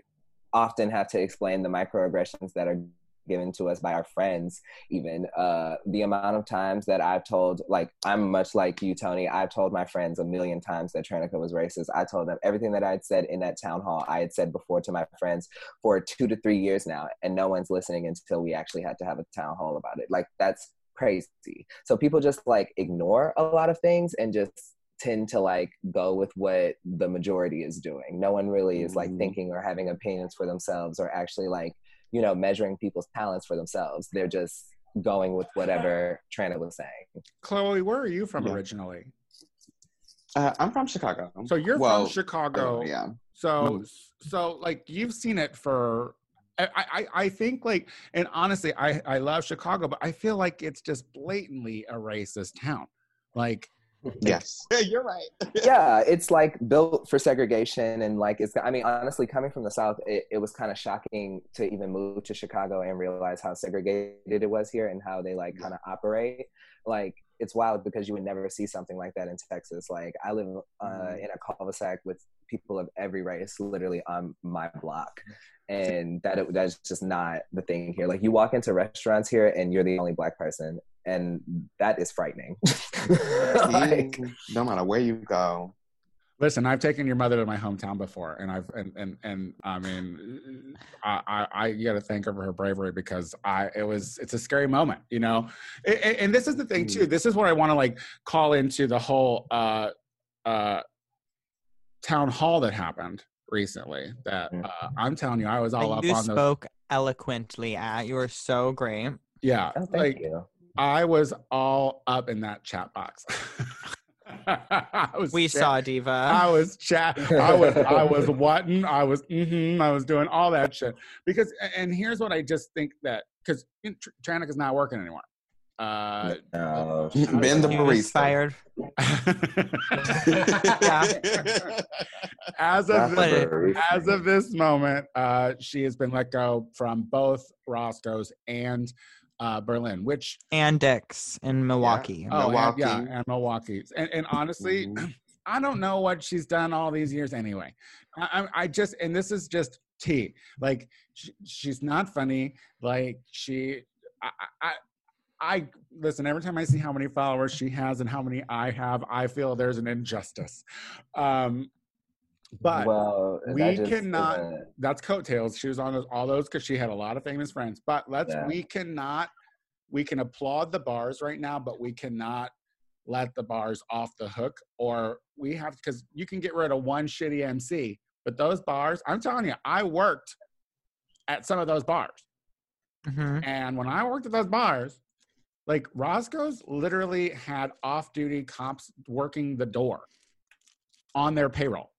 often have to explain the microaggressions that are given to us by our friends even uh, the amount of times that i've told like i'm much like you tony. I've told my friends a million times that Tranica was racist. I told them everything that i had said in that town hall i had said before to my friends for two to three years now and no one's listening until we actually had to have a town hall about it. Like that's crazy. So people just like ignore a lot of things and just tend to like go with what the majority is doing. No one really is like Mhm. thinking or having opinions for themselves or actually like you know measuring people's talents for themselves they're just going with whatever Trina was saying Chloe, where are you from Yeah. originally? Uh, I'm from Chicago. So you're Well, from Chicago. uh, yeah. So so like you've seen it for I, I I think like and honestly I I love Chicago, but I feel like it's just blatantly a racist town. Like Yes. Yeah, you're right. yeah it's like built for segregation and like it's i mean honestly coming from the south it, it was kind of shocking to even move to chicago and realize how segregated it was here and how they like kind of operate. Like it's wild because you would never see something like that in texas. Like i live uh, in a cul-de-sac with people of every race literally on my block and that it, that's just not the thing here. Like you walk into restaurants here and you're the only black person and that is frightening like no matter where you go. Listen, I've taken your mother to my hometown before, and I've and and, and I mean, I, I, I you got to thank her for her bravery because I it was it's a scary moment, you know. And, and- and this is the thing too. This is what I want to like call into the whole uh, uh, town hall that happened recently. That Mm. uh, I'm telling you, I was all That up you on those. spoke eloquently at. You were so great. Yeah, oh, thank like you I was all up in that chat box. I was We chat- saw Diva. I was chat. I was. I was whatting. I was. Mm-hmm, I was doing all that shit. Because, and here's what I just think that because Tranic is not working anymore. Uh, no. Ben the He was barista. fired. as of this, as of this moment, uh, she has been let go from both Roscoe's and uh, Berlin, which And Dix in Milwaukee. oh and- yeah, Milwaukee. and Milwaukee. And, and honestly, Mhm. I don't know what she's done all these years anyway. I, I I just, and this is just tea. Like, she, she's not funny. Like, she, I, I, I, listen, every time I see how many followers she has and how many I have, I feel there's an injustice. Um, but well, we just cannot- isn't- that's coattails. She was on those, all those because she had a lot of famous friends. But let's Yeah. we cannot we can applaud the bars right now, but we cannot let the bars off the hook. Or we have because you can get rid of one shitty MC, but those bars, I'm telling you, I worked at some of those bars, Mhm. and when I worked at those bars, like Roscoe's literally had off-duty cops working the door on their payroll.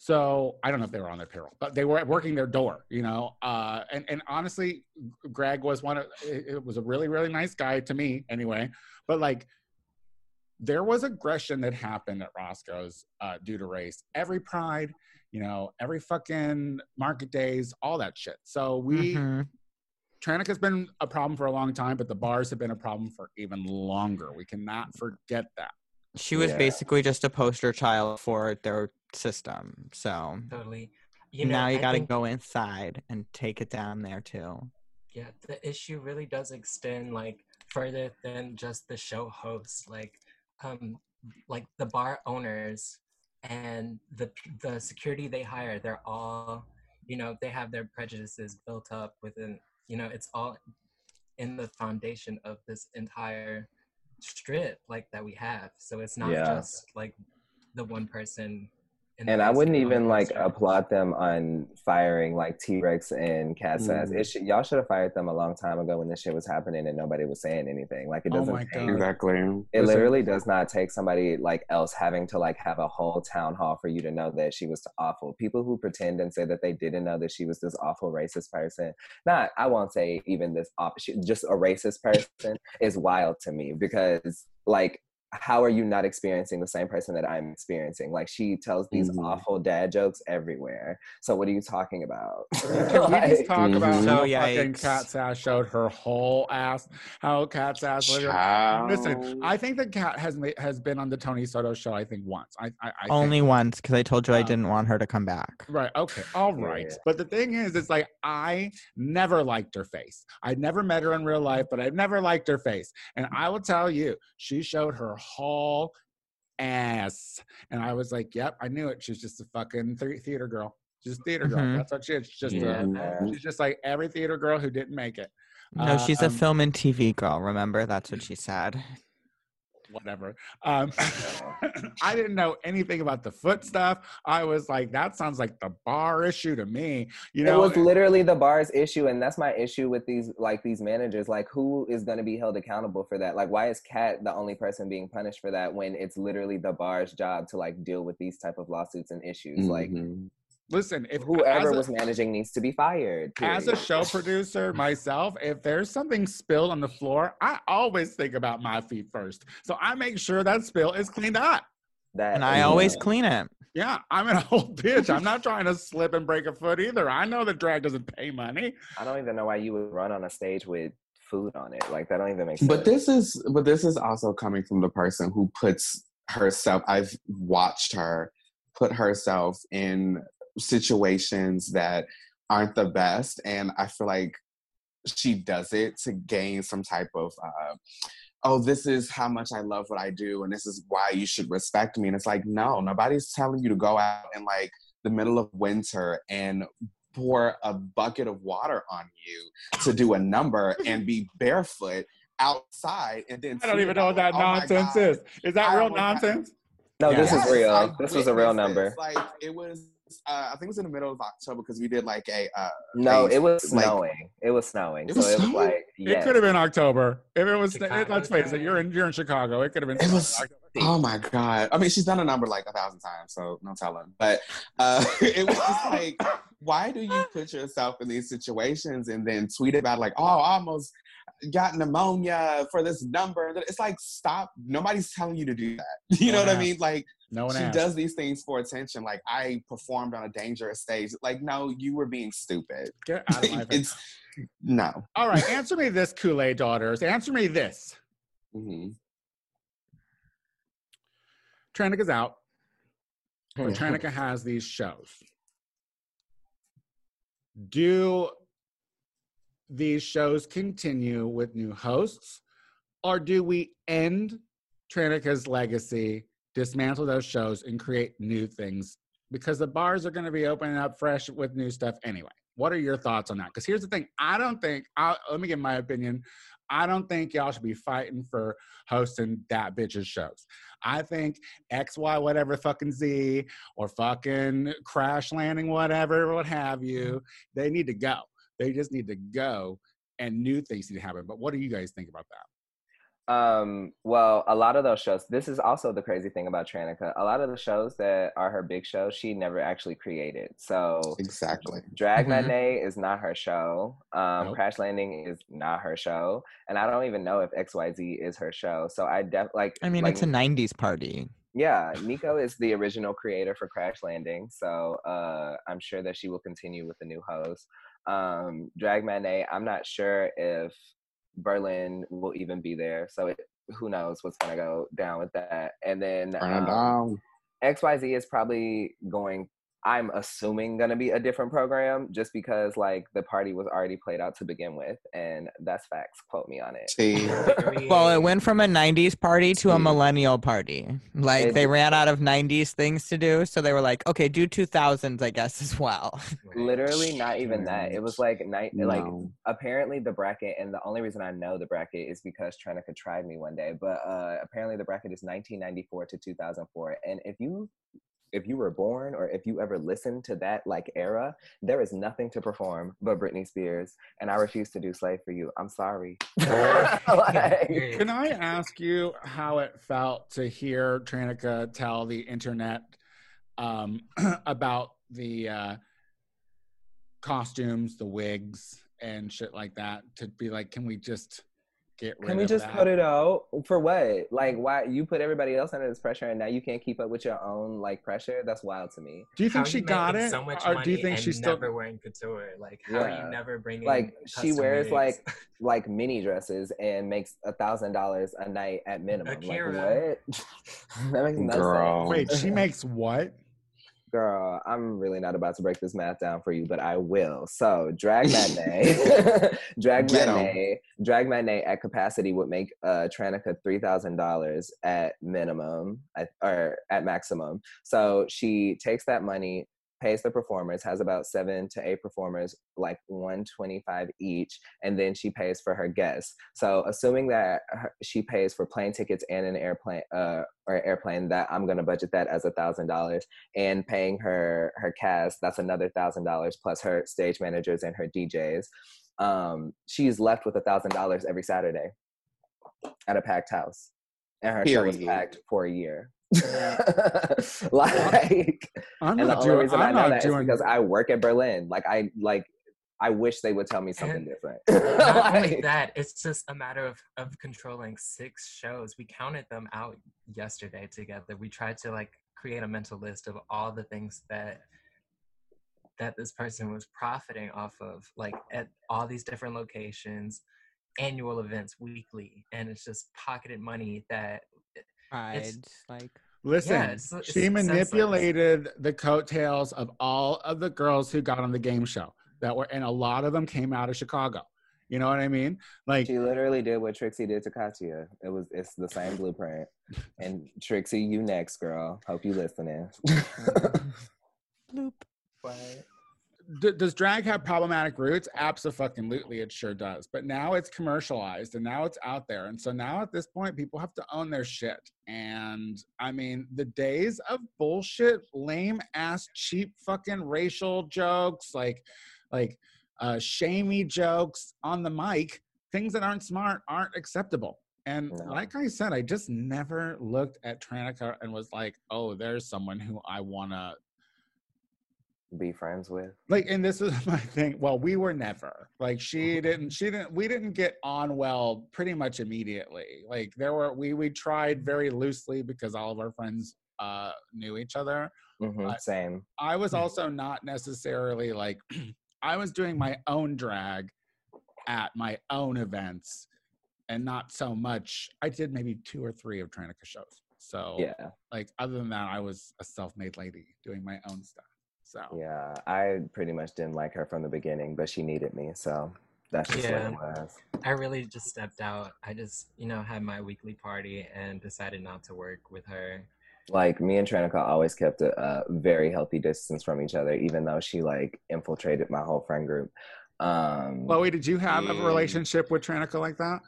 So I don't know if they were on their payroll, but they were working their door, you know. Uh, and and honestly, Greg was one of it was a really really nice guy to me anyway. But like, there was aggression that happened at Roscoe's uh, due to race. Every Pride, you know, every fucking market days, all that shit. So we. Mhm. Trannick has been a problem for a long time, but the bars have been a problem for even longer. We cannot forget that. She was Yeah. basically just a poster child for their system. So Totally. You know, now you got to go inside and take it down there too. yeah the issue really does extend like further than just the show hosts like um like the bar owners and the the security they hire they're all you know they have their prejudices built up within you know it's all in the foundation of this entire strip like that we have so it's not Yeah. just like the one person in the And I wouldn't even like it. applaud them on firing like T Rex and Cat Sass. Mhm. It should, y'all should have fired them a long time ago when this shit was happening and nobody was saying anything. Like it Oh doesn't. my take- Exactly. It Listen. literally does not take somebody like else having to like have a whole town hall for you to know that she was awful. People who pretend and say that they didn't know that she was this awful racist person. Not, I won't say even this opposite, just a racist person is wild to me because like. How are you not experiencing the same person that I'm experiencing? Like she tells these Mhm. awful dad jokes everywhere. So what are you talking about? Can we Like- just talk about Mhm. how So, fucking yikes. Cat Sass showed her whole ass? How Cat Sass literally- Listen, I think that Cat has ma- has been on the Tony Soto show. I think once. I, I, I Only think. once because I told you I Um, didn't want her to come back. Right. Okay. All right. Yeah. But the thing is, it's like I never liked her face. I never met her in real life, but I've never liked her face. And I will tell you, she showed her whole ass, and I was like, "Yep, I knew it. She's just a fucking thea- theater girl. She's theater girl. Mhm. That's what she is. She's just Yeah. a, she's just like every theater girl who didn't make it. No, she's a Um, film and TV girl. Remember, that's what she said. Whatever. Um, I didn't know anything about the foot stuff. I was like, that sounds like the bar issue to me. You know, it was literally the bar's issue, and that's my issue with these like these managers. Like, who is going to be held accountable for that? Like, why is Kat the only person being punished for that when it's literally the bar's job to like deal with these type of lawsuits and issues? Like, Mhm. Listen, if whoever a- was managing needs to be fired. as a show producer myself, if there's something spilled on the floor, I always think about my feet first. So I make sure that spill is cleaned up. that And I is- always clean it. Yeah, I'm an old bitch. I'm not trying to slip and break a foot either. I know that drag doesn't pay money. I don't even know why you would run on a stage with food on it. Like that don't even make sense. But this is but this is also coming from the person who puts herself I've watched her put herself in situations that aren't the best and I feel like she does it to gain some type of uh oh this is how much I love what I do and this is why you should respect me and it's like no nobody's telling you to go out in like the middle of winter and pour a bucket of water on you to do a number and be barefoot outside and then I don't even know what that "Oh nonsense is. Is that I real almost got- nonsense? no, this Yes, is real. I This was a real number. Like it was, uh, I think it was in the middle of October because we did like a. Uh, No, a- it was like- snowing. It was snowing. It so was it was snowing? like It could have been October. If it was, Chicago let's face it, you're in you're in Chicago. It could have been. It was- October. Oh my god! I mean, she's done a number like a thousand times, so no telling. But uh, it was like, why do you put yourself in these situations and then tweet about like, oh, I almost got pneumonia for this number? It's like, stop! Nobody's telling you to do that. You know No what I mean? Like, No one she asked. does these things for attention. Like, I performed on a dangerous stage. Like, no, you were being stupid. Get out of my face. it's no. All right, answer me this, Kool Aid daughters. Answer me this. Mhm. Tranica out. But Tranica has these shows. Do these shows continue with new hosts, or do we end Tranica's legacy, dismantle those shows, and create new things? Because the bars are going to be opening up fresh with new stuff anyway. What are your thoughts on that? Because here's the thing I don't think, I'll, let me give my opinion. I don't think y'all should be fighting for hosting that bitch's shows. I think X, Y, whatever, fucking Z, or fucking crash landing, whatever, what have you, mm-hmm. they need to go. They just need to go and new things need to happen. But what do you guys think about that? Um, well, a lot of those shows, this is also the crazy thing about Tranica. A lot of the shows that are her big shows, she never actually created. So Exactly. Drag Mhm. Matinee is not her show. Um, Nope. Crash Landing is not her show. And I don't even know if XYZ is her show. So I def like I mean, like, it's a '90s party. yeah, Nico is the original creator for Crash Landing, so uh, I'm sure that she will continue with the new host. Um, Drag Matinee, I'm not sure if Berlin will even be there, so it, who knows what's gonna go down with that. And then um. XYZ is probably going. I'm assuming gonna be a different program just because like the party was already played out to begin with, and that's facts. Quote me on it. Well, it went from a '90s party to a millennial party. Like they ran out of '90s things to do, so they were like, "Okay, do 2000s, I guess, as well." Literally, not even that. It was like night, like apparently the bracket, and the only reason I know the bracket is because Tranica tried me one day. But uh, apparently the bracket is 1994 to 2004, and if you if you were born or if you ever listened to that like era, there is nothing to perform but Britney Spears, and I refuse to do "Slave for You." I'm sorry. Like- Can I ask you how it felt to hear Tranica tell the internet um, about the uh, costumes, the wigs, and shit like that? To be like, can we just get rid Can we of just that? put it out for what? Like, why you put everybody else under this pressure, and now you can't keep up with your own like pressure? That's wild to me. Do you think are she you got it, So much or money do you think and she's still? never wearing couture? Like, how are you never bringing? Like, she wears, wigs? like, like mini dresses and makes a thousand dollars a night at minimum. Akira. Like what? that makes no Girl. sense. Wait, she makes what? Girl, I'm really not about to break this math down for you, but I will. So, drag matinee, drag Get matinee, drag matinee at capacity would make uh, Tranica three thousand dollars at minimum, at, or at maximum. So she takes that money, pays the performers, has about seven to eight performers, like one twenty five each, and then she pays for her guests. So, assuming that her, she pays for plane tickets and an airplane, uh, or airplane, that I'm gonna budget that as a thousand dollars. And paying her her cast that's another thousand dollars plus her stage managers and her djs um she's left with a thousand dollars every saturday at a packed house. And her show was packed for a year like I'm not doing. reason I'm i know not doing. because i work at berlin like i like i wish they would tell me something And different Not only that, it's just a matter of of controlling six shows. We counted them out yesterday together. We tried to like create a mental list of all the things that that this person was profiting off of, like at all these different locations, annual events, weekly, and it's just pocketed money that Right, like Listen, Yeah, it's- it's she senseless. manipulated the coattails of all of the girls who got on the game show that were, and a lot of them came out of Chicago. You know what I mean? Like, she literally did what trixie did to katya it was it's the same blueprint and trixie you next girl hope you listening bloop. D- does drag have problematic roots? Absolutely, it sure does. But now it's commercialized and now it's out there. And so now at this point, people have to own their shit. And I mean, the days of bullshit, lame ass, cheap fucking racial jokes, like, like, uh, shamey jokes on the mic, things that aren't smart aren't acceptable. And No. like I said, I just never looked at Tranica and was like, oh, there's someone who I want to be friends with. Like and this is my thing well we were never like she didn't she didn't we didn't get on well pretty much immediately. Like there were we we tried very loosely because all of our friends uh knew each other Mhm, I- same. I was also not necessarily like i was doing my own drag at my own events and not so much i did maybe two or three of Tranica shows so yeah. like other than that i was a self-made lady doing my own stuff so Yeah, I pretty much didn't like her from the beginning, but she needed me, so that's just Yeah. what it was. I really just stepped out. I just, you know, had my weekly party and decided not to work with her. Like me and Tranica always kept a, a very healthy distance from each other, even though she like infiltrated my whole friend group. Um, chloe did you have a relationship with Tranica like that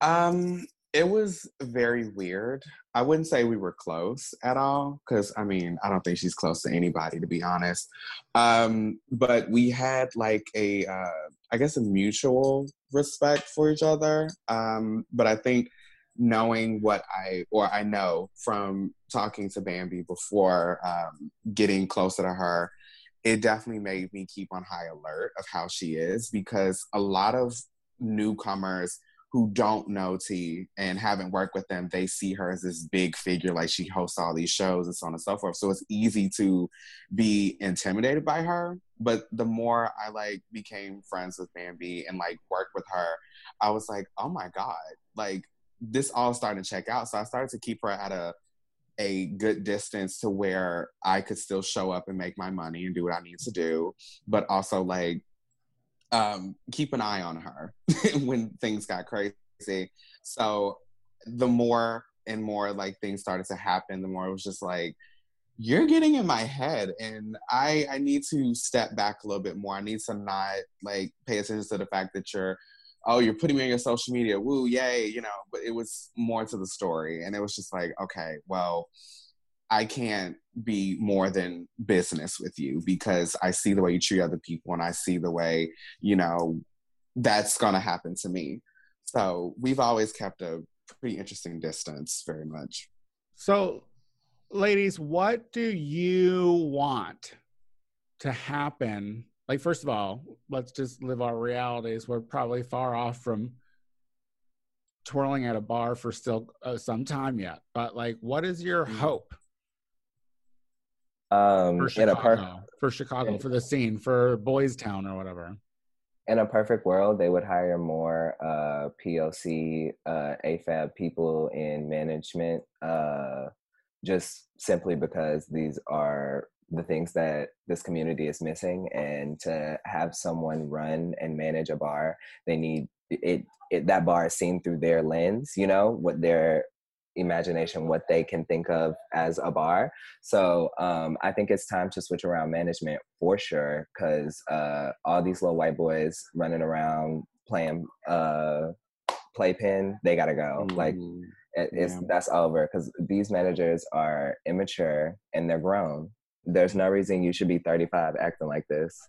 Um, it was very weird. I wouldn't say we were close at all, because I mean, I don't think she's close to anybody, to be honest. Um, but we had like a, uh, I guess, a mutual respect for each other. Um, but I think knowing what I or I know from talking to Bambi before um, getting closer to her, it definitely made me keep on high alert of how she is because a lot of newcomers who don't know T and haven't worked with them, they see her as this big figure, like she hosts all these shows and so on and so forth. So it's easy to be intimidated by her. But the more I like became friends with Bambi and like worked with her, I was like, oh my God, like this all started to check out. So I started to keep her at a a good distance to where I could still show up and make my money and do what I need to do, but also like um, keep an eye on her when things got crazy. So the more and more like things started to happen, the more it was just like, you're getting in my head and I I need to step back a little bit more. I need to not like pay attention to the fact that you're oh, you're putting me on your social media, woo, yay, you know, but it was more to the story. And it was just like, okay, well, I can't be more than business with you because I see the way you treat other people and I see the way, you know, that's going to happen to me. So we've always kept a pretty interesting distance, very much. So, ladies, what do you want to happen? Like, first of all, let's just live our realities. We're probably far off from twirling at a bar for still uh, some time yet. But, like, what is your Mm. hope Um, for in a Chicago? per- for Chicago, for the scene, for Boys Town or whatever. in a perfect world, they would hire more uh, POC, uh, AFAB people in management, uh, just simply because these are the things that this community is missing. And to have someone run and manage a bar, they need it. it that bar is seen through their lens, you know, what their imagination, what they can think of as a bar. So um, I think it's time to switch around management for sure, because uh, all these little white boys running around playing uh, playpen, they gotta go. Like Mhm. it, it's Yeah. that's over because these managers are immature and they're grown. There's no reason you should be 35 acting like this.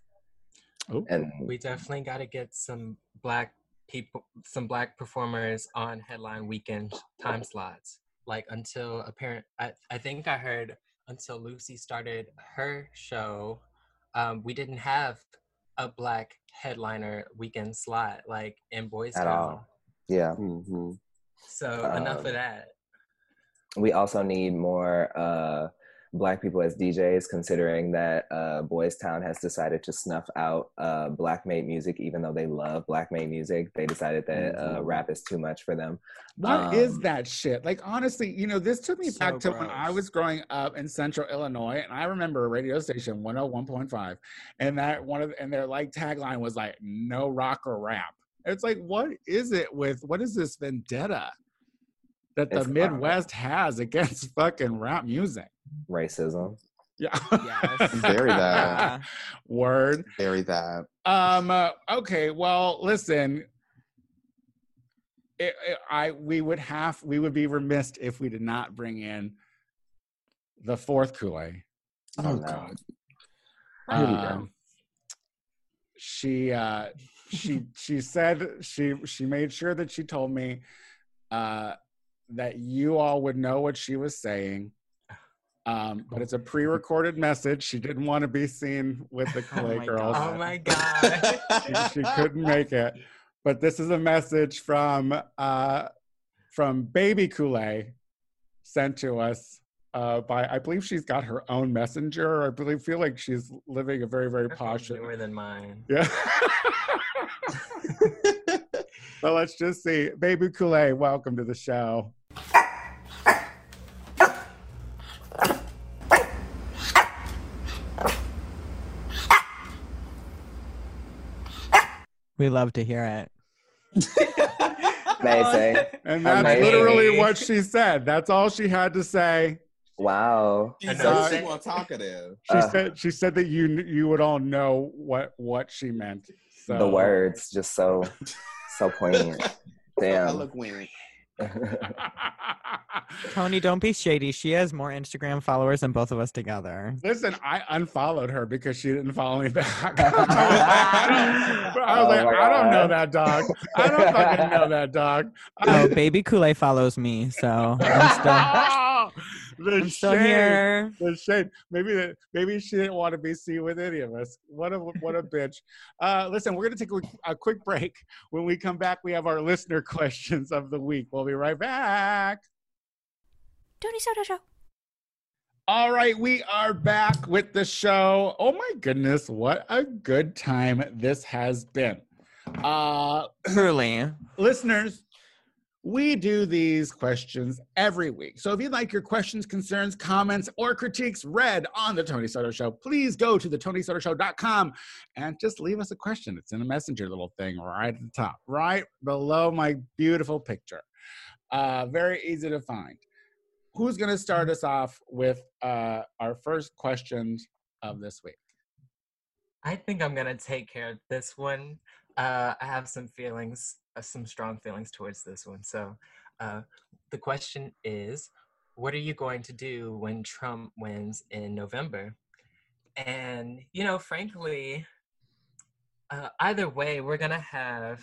Oh. And We definitely got to get some black people, some black performers on headline weekend time slots. Like until apparent, I, I think I heard until Lucy started her show, um, we didn't have a black headliner weekend slot like in Boys At Town. all. yeah, Mhm. So enough Um, of that. we also need more uh, black people as DJs, considering that uh, Boys Town has decided to snuff out uh, black made music, even though they love black made music. They decided that uh, Mhm. rap is too much for them. What is Um, that shit? Like honestly, you know, this took me So back to when I was growing up in Central Illinois, and I remember a radio station 101.5, and that one of and their like tagline was like "No rock or rap." It's like, what is it with what is this vendetta that the It's, Midwest has against fucking rap music? Racism. Yeah, Yes. Very bad. Yeah. Word. Very that. Um. uh, okay. Well, listen. It, it- I we would have we would be remiss if we did not bring in the fourth Kool Aid. Oh, no. God. Here we go. Um, she uh, she she said she she made sure that she told me uh, that you all would know what she was saying. Um, but it's a pre-recorded message. She didn't want to be seen with the Oh Kool-Aid girls Oh my god. she, she couldn't make it. But this is a message from uh, from Baby Kool-Aid sent to us uh, by I believe she's got her own messenger. I believe feel like she's living a very very Her posh. newer than mine. Yeah. so let's just see. Baby Kool-Aid, welcome to the show. We love to hear it. Amazing. And that's Amazing. literally what she said. That's all she had to say. Wow. She's Another so more talkative. She Uh. said she said that you you would all know what what she meant. So The words just so so poignant. So Damn. eloquent. Tony, don't be shady. She has more Instagram followers than both of us together. Listen, I unfollowed her because she didn't follow me back. I was like, I don't, I, was Oh like, I don't know that dog. I don't fucking know that dog. Oh, baby Kool-Aid follows me, so I'm still, the I'm still shade, here. The shade. Maybe that. Maybe she didn't want to be seen with any of us. What a what a bitch. Uh, listen, we're gonna take a, quick- a quick break. When we come back, we have our listener questions of the week. We'll be right back. Tony Soto Show. All right, we are back with the show. Oh my goodness, what a good time this has been. Uh Truly. listeners, we do these questions every week. So if you'd like your questions, concerns, comments, or critiques read on the Tony Soto Show, please go to the TonySotoShow.com and just leave us a question. It's in a messenger little thing right at the top, right below my beautiful picture. Uh, very easy to find. Who's going to start us off with uh, our first questions of this week? I think I'm gonna take care of this one. Uh, I have some feelings, some strong feelings towards this one. So, uh, the question is, what are you going to do when Trump wins in November? And you know, frankly, uh, either way, we're gonna have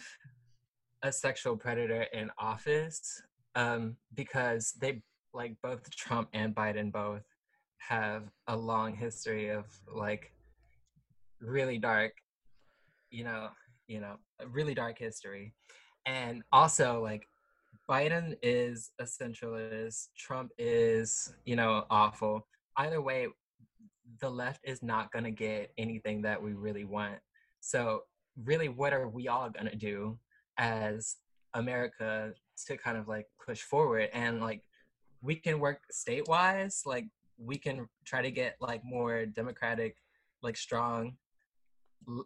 a sexual predator in office um, because they like both Trump and Biden both have a long history of like really dark you know you know a really dark history. And also like biden is a centralist trump is you know awful. Either way the left is not going to get anything that we really want. So really what are we all going to do as america to kind of like push forward? And like we can work state-wise like we can try to get like more democratic like strong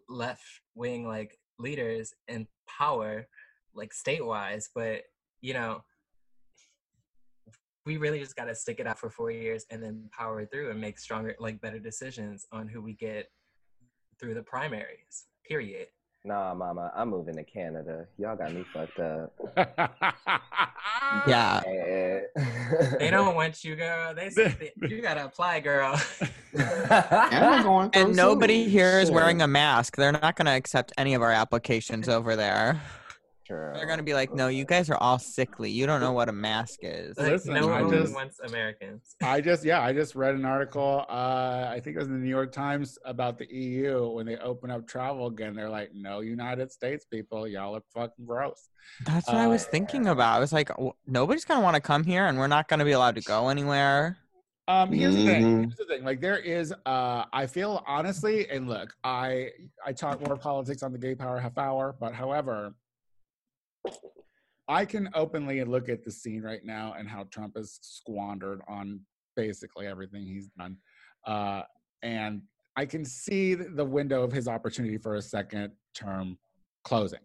left wing like leaders in power like state-wise but you know we really just got to stick it out for four years and then power through and make stronger like better decisions on who we get through the primaries period Nah, mama, I'm moving to Canada. Y'all got me fucked up. Yeah. They don't want you girl they said that you gotta apply girl And we're going through And nobody here is wearing a mask. They're not going to accept any of our applications over there. True. They're going to be like, no, you guys are all sickly. You don't know what a mask is. like, Listen, no I one just- wants americans I just yeah, I just read an article. Uh, I think it was in the New York Times about the EU when they open up travel again. They're like, "No United States people, y'all are fucking gross." That's what I was Uh, thinking about. I was like, w- nobody's going to want to come here and we're not going to be allowed to go anywhere. Um, here's the thing. Mhm. Here's the thing. Like there is, uh, I feel honestly, and look, I I talk more politics on the Gay Power Half Hour, but however, I can openly look at the scene right now and how Trump has squandered on basically everything he's done, uh, and I can see the window of his opportunity for a second term closing.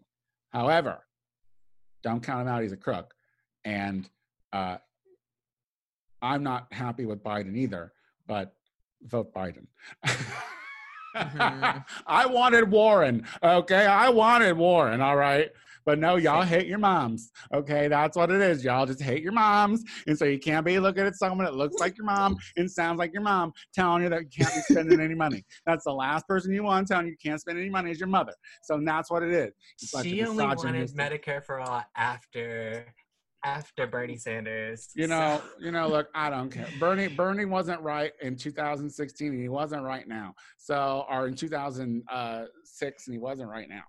However, don't count him out; he's a crook, and uh, I'm not happy with Biden either, but vote Biden. Mhm. I wanted Warren. Okay. I wanted Warren. All right. But no, y'all hate your moms. Okay. That's what it is. Y'all just hate your moms. And so you can't be looking at someone that looks like your mom and sounds like your mom telling you that you can't be spending any money. That's the last person you want telling you you can't spend any money is your mother. So that's what it is. She only wanted medicare for all after after bernie sanders You so- know, you know, look, I don't care. Bernie, Bernie wasn't right in 2016, and he wasn't right now. So, or in 2006, uh, and he wasn't right now.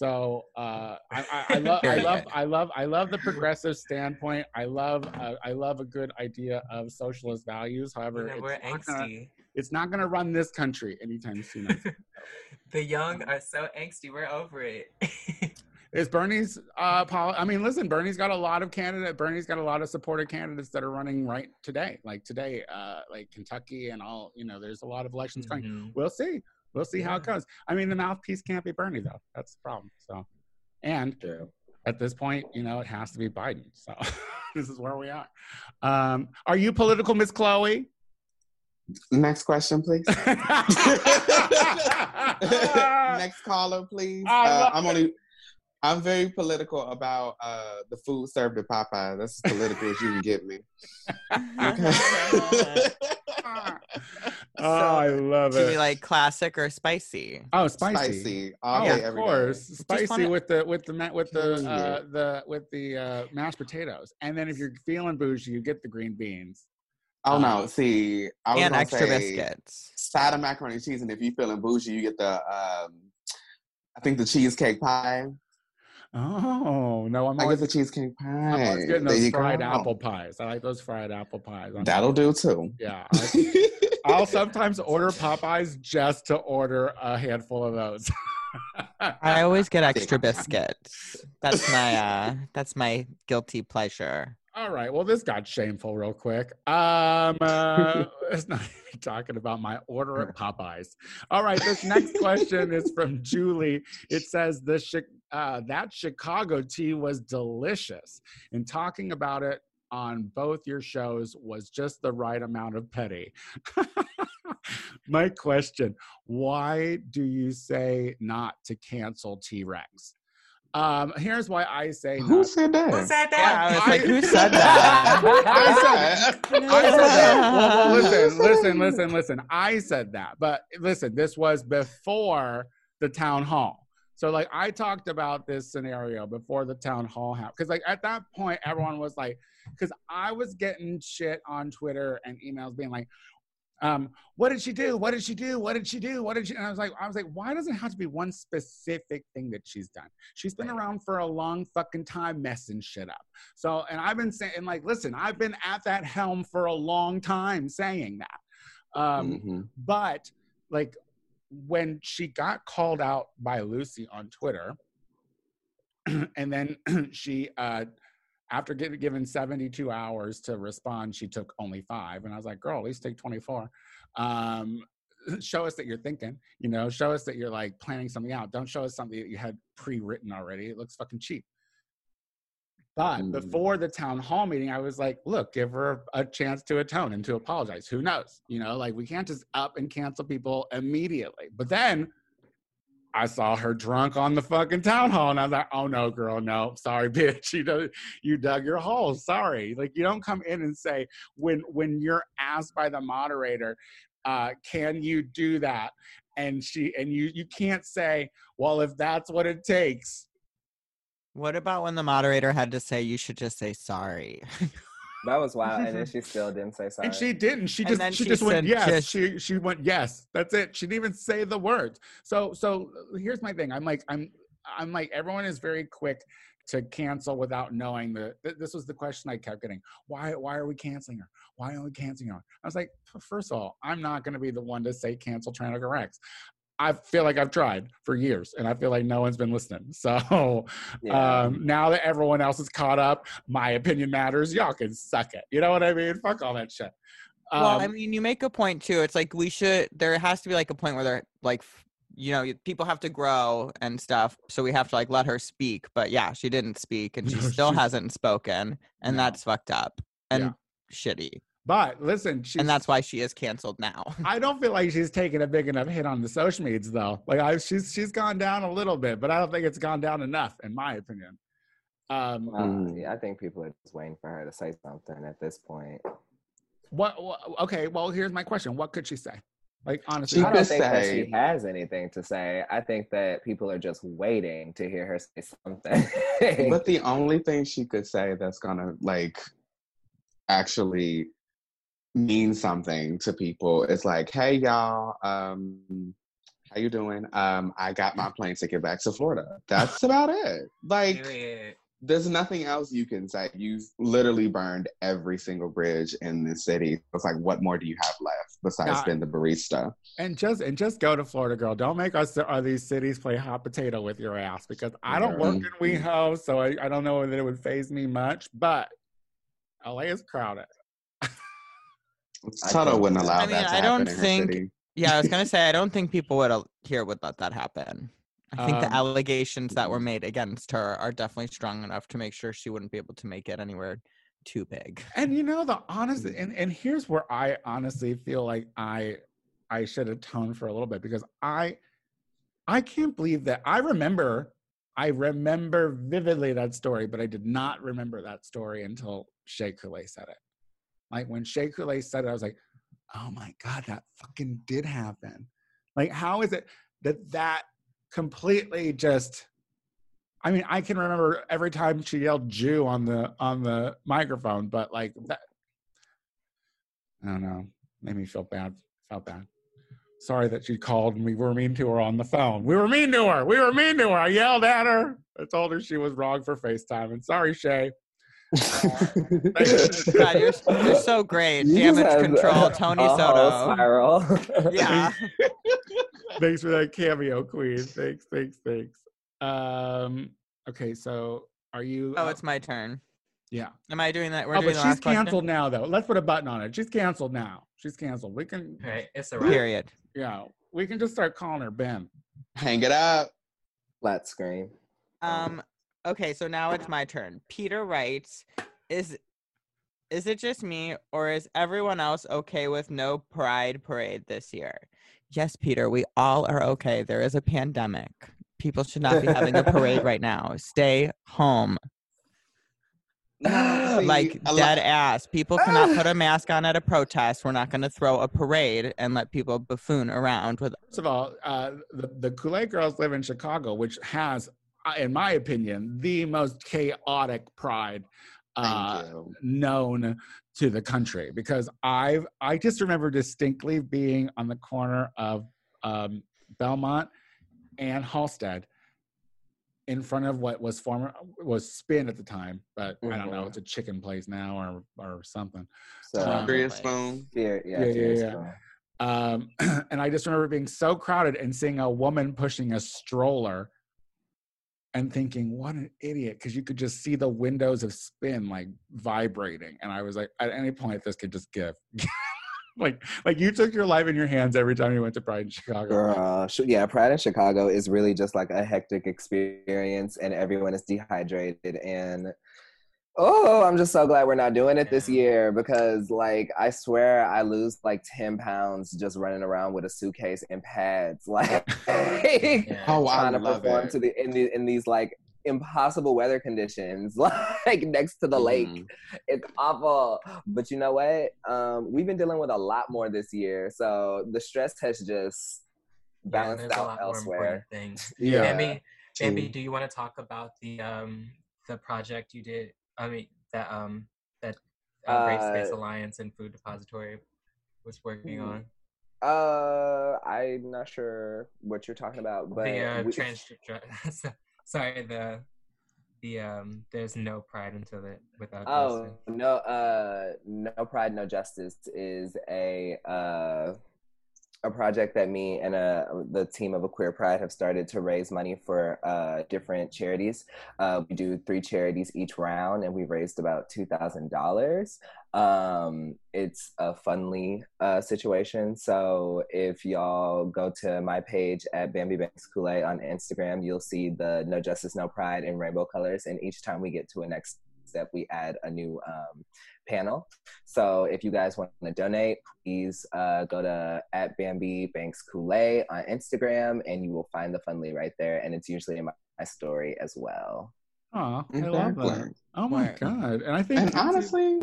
So, uh, I, I, I love, I love, I love, I love the progressive standpoint. I love, uh, I love a good idea of socialist values. you However, know, it's, we're not gonna, angsty it's not going to run this country anytime soon. The young are so angsty we're over it Is Bernie's uh pol- I mean, listen, Bernie's got a lot of candidate Bernie's got a lot of supported candidates that are running right today. Like today, uh like Kentucky and all, you know, there's a lot of elections coming. Mhm. We'll see. We'll see how it goes. I mean, the mouthpiece can't be Bernie though. That's the problem. So and True. at this point, you know, it has to be Biden. So this is where we are. Um, are you political, Miss Chloe? Next question, please. Next caller, please. I Uh, love I'm it. only I'm very political about uh, the food served at Popeye. That's as political as you can get me. Okay. oh, I love it. we it. like classic or spicy? oh, spicy. Spicy. All Oh, day, of every day. course, spicy wanna- with the with the ma- with the uh, the with the uh, mashed potatoes, and then if you're feeling bougie, you get the green beans. Oh Uh, no, see, I was And extra say biscuits. Side of macaroni and cheese, and if you're feeling bougie, you get the um, I think the cheesecake pie. Oh no, I'm I always, get the cheesecake pie. I'm always getting those fried go. apple pies. I like those fried apple pies. I'm- That'll do too. yeah. I, I'll sometimes order Popeyes just to order a handful of those. I always get extra biscuits. That's my uh that's my guilty pleasure. All right. Well, this got shameful real quick. Um, uh, it's not even talking about my order at Popeyes. All right. This next question is from Julie. It says the Chi- uh, that Chicago tea was delicious, and talking about it on both your shows was just the right amount of petty. my question: Why do you say not to cancel T Rex? Um, here's why I say Who not. said that? Who said Yeah, that? I was I- like, who said that? I said, I said that. Well, well, listen, listen, listen, listen. I said that, but listen, this was before the town hall. So, like, I talked about this scenario before the town hall happened. Because, like, at that point, everyone was like, because I was getting shit on Twitter and emails being like, um, what did she do? What did she do? What did she do? What did she? And I was like, I was like, why does it have to be one specific thing that she's done? She's been around for a long fucking time messing shit up. So, and I've been saying, like, listen, I've been at that helm for a long time saying that. Um, Mhm. but like when she got called out by Lucy on Twitter, and then she, uh, after getting given 72 hours to respond, she took only five. And I was like, girl, at least take 24. Um, show us that you're thinking, you know, show us that you're like planning something out. Don't show us something that you had pre written already. It looks fucking cheap. But Mm. before the town hall meeting, I was like, look, give her a chance to atone and to apologize. Who knows? You know, like we can't just up and cancel people immediately. But then I saw her drunk on the fucking town hall, and I was like, oh no, girl, no, sorry, bitch. You know, you dug your hole. Sorry. Like you don't come in and say when when you're asked by the moderator, uh, can you do that? And she and you you can't say, well, if that's what it takes. What about when the moderator had to say you should just say sorry? That was wild, and then she still didn't say sorry. And she didn't. She And just then she, she just went said yes. just- She she went yes. That's it. She didn't even say the words. So so uh, here's my thing. I'm like I'm I'm like everyone is very quick to cancel without knowing the. th- This was the question I kept getting. Why why are we canceling her? Why are we canceling her? I was like, first of all, I'm not going to be the one to say cancel Tranica Rex. I feel like I've tried for years, and I feel like no one's been listening. So Yeah. um, now that everyone else is caught up, my opinion matters. Y'all can suck it. You know what I mean? Fuck all that shit. Um, well, I mean, you make a point too. It's like we should. There has to be like a point where they're like, you know, people have to grow and stuff. So we have to like let her speak. But yeah, she didn't speak, and she No, still she's- hasn't spoken, and No. that's fucked up and Yeah. shitty. But listen, she's, and that's why she is canceled now. I don't feel like she's taken a big enough hit on the social medias though. Like I, she's she's gone down a little bit, but I don't think it's gone down enough, in my opinion. Um, Mm. yeah, I think people are just waiting for her to say something at this point. what, what? Okay, well, here's my question: What could she say? Like honestly, She I I don't could think that say- she has anything to say. I think that people are just waiting to hear her say something. But the only thing she could say that's gonna like actually mean something to people It's like, "Hey y'all, um, how you doing? Um, I got my plane ticket back to Florida." That's about it. Like, Period. there's nothing else you can say. You've literally burned every single bridge in the city. It's like, what more do you have left besides being the barista? and just and just go to Florida, girl. Don't make us or these cities play hot potato with your ass because I don't work in Mhm. WeHo, so I, I don't know that it would phase me much. But LA is crowded. I Tuttle think- wouldn't allow I mean, that to I don't in her think- city. yeah, I was gonna say I don't think people would here would let that happen. I think the Um, allegations that were made against her are definitely strong enough to make sure she wouldn't be able to make it anywhere too big. And you know the honest and, and here's where I honestly feel like I I should atone for a little bit because I I can't believe that I remember I remember vividly that story, but I did not remember that story until Shea Coulee said it. Like when Shea Coulee said it, I was like, oh my God, that fucking did happen. Like, how is it that that completely just I mean, I can remember every time she yelled Jew on the on the microphone, but like that I don't know. Made me feel bad. Felt bad. Sorry that she called and we were mean to her on the phone. We were mean to her. We were mean to her. I yelled at her. I told her she was wrong for FaceTime. And sorry, Shea. God, you're, you're so great. You Damage control, a Tony whole Soto. Spiral. Yeah. thanks for that cameo, Queen. Thanks, thanks, thanks. Um, okay, so are you Oh, uh, it's my turn. yeah. Am I doing that? We're Oh, doing but the she's last question? canceled now though. Let's put a button on it. She's canceled now. She's canceled. We can Right, it's a wrap. Period. yeah, we can just start calling her Ben. Hang it up. Flat screen. Um. Okay, so now it's my turn. Peter writes, "Is is it just me, or is everyone else okay with no Pride parade this year?" Yes, Peter, we all are okay. There is a pandemic. People should not be having a parade right now. Stay home. No, see, like dead ass. People cannot put a mask on at a protest. We're not going to throw a parade and let people buffoon around with. First of all, uh, the the Kool-Aid girls live in Chicago, which has, in my opinion, the most chaotic pride uh, known to the country. Because I've I just remember distinctly being on the corner of um, Belmont and Halsted, in front of what was former was Spin at the time, but I don't know, Mhm. it's a chicken place now or or something. So Um, Korea Nice. spoon. yeah, Yeah, yeah, yeah. Spoon. um, and I just remember being so crowded and seeing a woman pushing a stroller and thinking, what an idiot, because you could just see the windows of spin like vibrating. And I was like, at any point, this could just give. like, like you took your life in your hands every time you went to Pride in Chicago. Girl, yeah, Pride in Chicago is really just like a hectic experience, and everyone is dehydrated. And oh, I'm just so glad we're not doing it this year because, like, I swear I lose like ten pounds just running around with a suitcase and pads, like Yeah. Oh, I trying to perform it. to the in the in these like impossible weather conditions, like next to the lake. Mhm. It's awful. But you know what? Um, we've been dealing with a lot more this year, so the stress has just Yeah, balanced there's a out lot more elsewhere. things. Yeah. Bambi, Bambi, Mm. do you want to talk about the um the project you did? I mean that um that uh, Race Space Alliance and Food Depository was working Mm, on. Uh, I'm not sure what you're talking about, but the uh, we- trans sorry the the um there's no pride until it without oh justice. no, uh, no pride, no justice is a uh a project that me and uh, the team of a queer pride have started to raise money for uh, different charities. Uh, we do three charities each round and we raised about $2000 um, it's a Fundly uh, situation. So if y'all go to my page at bambi banks kool-aid on instagram you'll see the no justice no pride in rainbow colors and each time we get to a next step we add a new um, panel so if you guys want to donate, please uh, go to at Bambi Banks Kool-Aid on Instagram, and you will find the Fundly right there. And it's usually in my, my story as well. Aw, I love that. Oh my God. And I think And honestly,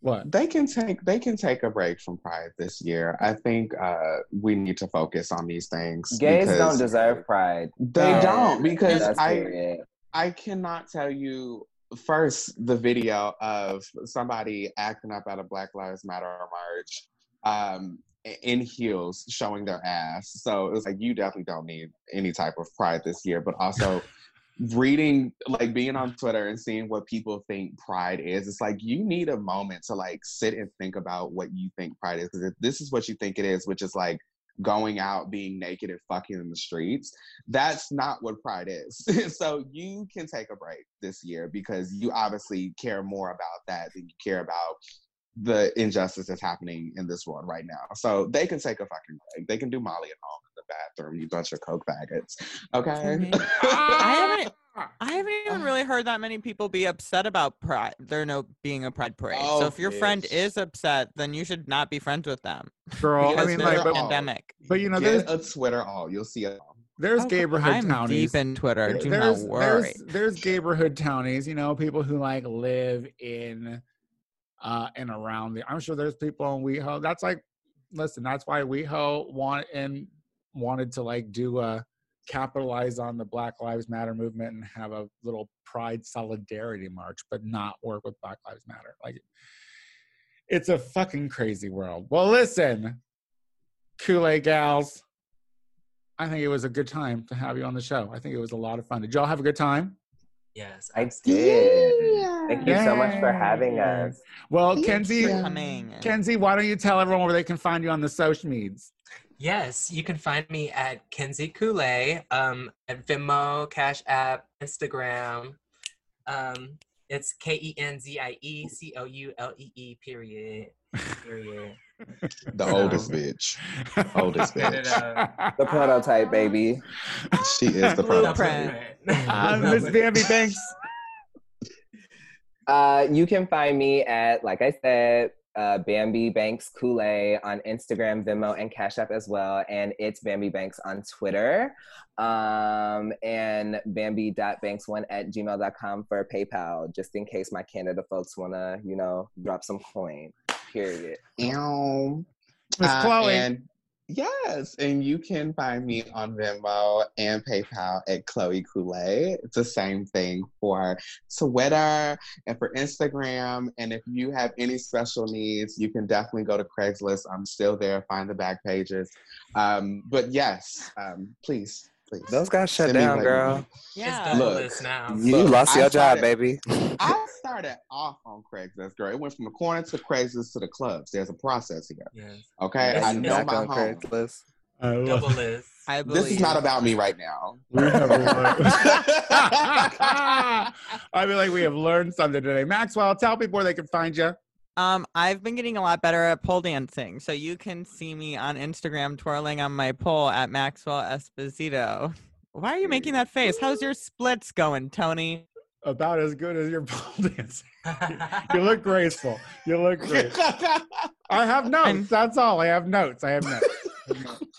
what? they can take they can take a break from Pride this year. I think uh, we need to focus on these things. Gays don't deserve pride. They And don't because I. I cannot tell you first the video of somebody acting up at a Black Lives Matter march um, in heels showing their ass. So it was like you definitely don't need any type of pride this year, but also reading like being on Twitter and seeing what people think pride is, it's like you need a moment to like sit and think about what you think pride is. Because if this is what you think it is, which is like going out, being naked, and fucking in the streets, that's not what pride is. so you can take a break this year because you obviously care more about that than you care about the injustice that's happening in this world right now. So they can take a fucking break. They can do Molly at home in the bathroom, you bunch of coke faggots. Okay. Mhm. I haven't I haven't even really heard that many people be upset about pride. There no being a pride parade. so Oh, if your friend is upset, then you should not be friends with them. Girl, I mean, like, a but, pandemic. but you know, Get there's a Twitter all. You'll see it all. there's Oh, neighborhood I'm townies. deep in Twitter. Do there's, not worry. There's, there's neighborhood townies, you know, people who like live in uh and around the I'm sure there's people in WeHo. That's like listen, that's why WeHo want and wanted to like do a capitalize on the Black Lives Matter movement and have a little pride solidarity march, but not work with Black Lives Matter. Like it's a fucking crazy world. Well, listen, Kool-Aid gals. I think it was a good time to have you on the show. I think it was a lot of fun. Did y'all have a good time? Yes. I absolutely. did. Thank you so much for having us. Well, Thank Kenzie, Kenzie, why don't you tell everyone where they can find you on the social medias? Yes, you can find me at Kenzie Coulee, um, at Venmo, Cash App, Instagram. Um, it's K E N Z I E C O U L E E period. Period. The oldest bitch. Oldest bitch. The prototype, baby. She is the prototype. Uh, Miss Bambi Banks. Uh, you can find me at, like I said, uh, Bambi Banks Kool-Aid on Instagram, Venmo, and Cash App as well. And it's Bambi Banks on Twitter. Um, and Bambi.banks1 at gmail.com for PayPal, just in case my Canada folks want to, you know, drop some coin. Period. Ew. Miss Uh, Chloe. and yes, and you can find me on Venmo and PayPal at Chloe Kool-Aid. It's the same thing for Twitter and for Instagram. And if you have any special needs, you can definitely go to Craigslist. I'm still there. Find the back pages. Um, but yes, um, please, please. Those got shut Send down, girl. Yeah. It's Look, now. You Look, lost I your job, baby. I started off on Craigslist, girl. It went from the corner to Craigslist to the clubs. There's a process here. Yes. Okay, Yes, I know back my on home. Craigslist. Double it. Liz. I believe. This is not about me right now. We have learned- I feel like we have learned something today. Maxwell, tell people where they can find you. Um, I've been getting a lot better at pole dancing, so you can see me on Instagram twirling on my pole at Maxwell Esposito. Why are you making that face? How's your splits going, Tony? About as good as your pole dancing. You look graceful. You look great. I have notes. That's all. I have notes. I have notes.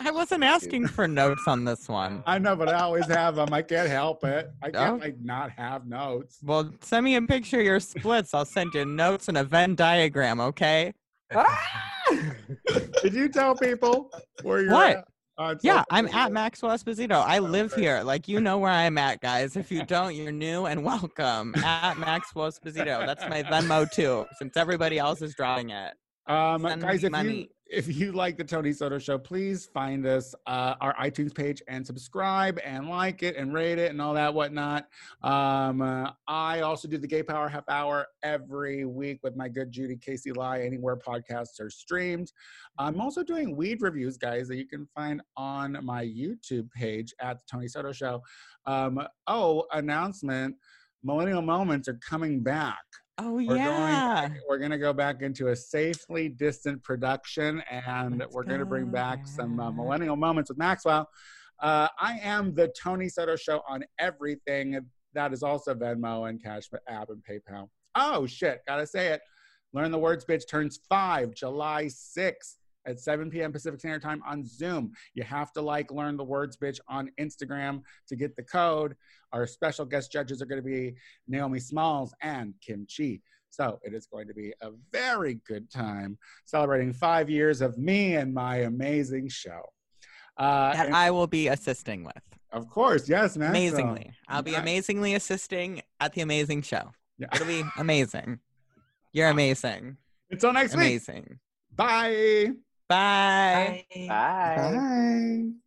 I wasn't asking for notes on this one. I know, but I always have them. I can't help it. I can't Oh. like not have notes. Well, send me a picture of your splits. I'll send you notes and a Venn diagram, okay? Did you tell people where you're What? at? On Yeah, I'm at Maxwell Esposito. I live here. Like you know where I'm at, guys. If you don't, you're new and welcome. At Maxwell Esposito. That's my Venmo too, since everybody else is drawing it. Um, Send guys, if money. you if you like the Tony Soto Show, please find us uh, our iTunes page and subscribe and like it and rate it and all that whatnot. Um, uh, I also do the Gay Power Half Hour every week with my good Judy Casey Lie anywhere podcasts are streamed. I'm also doing weed reviews, guys, that you can find on my YouTube page at the Tony Soto Show. Um, oh, announcement! Millennial Moments are coming back Oh we're yeah. going we're going to go back into a safely distant production and Let's we're going to bring back some uh, millennial moments with maxwell. Uh, i am the tony soto show on everything that is also venmo and cash app and paypal. Oh shit gotta say it. Learn the words bitch turns five july 6th at 7 p.m. Pacific Standard Time on Zoom. You have to like learn the words bitch on Instagram to get the code. Our special guest judges are going to be Naomi Smalls and Kim Chi. So it is going to be a very good time celebrating five years of me and my amazing show. Uh, That and I will be assisting with. of course, yes, man. Amazingly. I'll be amazingly assisting at the amazing show. Yeah. It'll be amazing. You're amazing. Until next week. Amazing. Bye. Bye. Bye. Bye. Bye.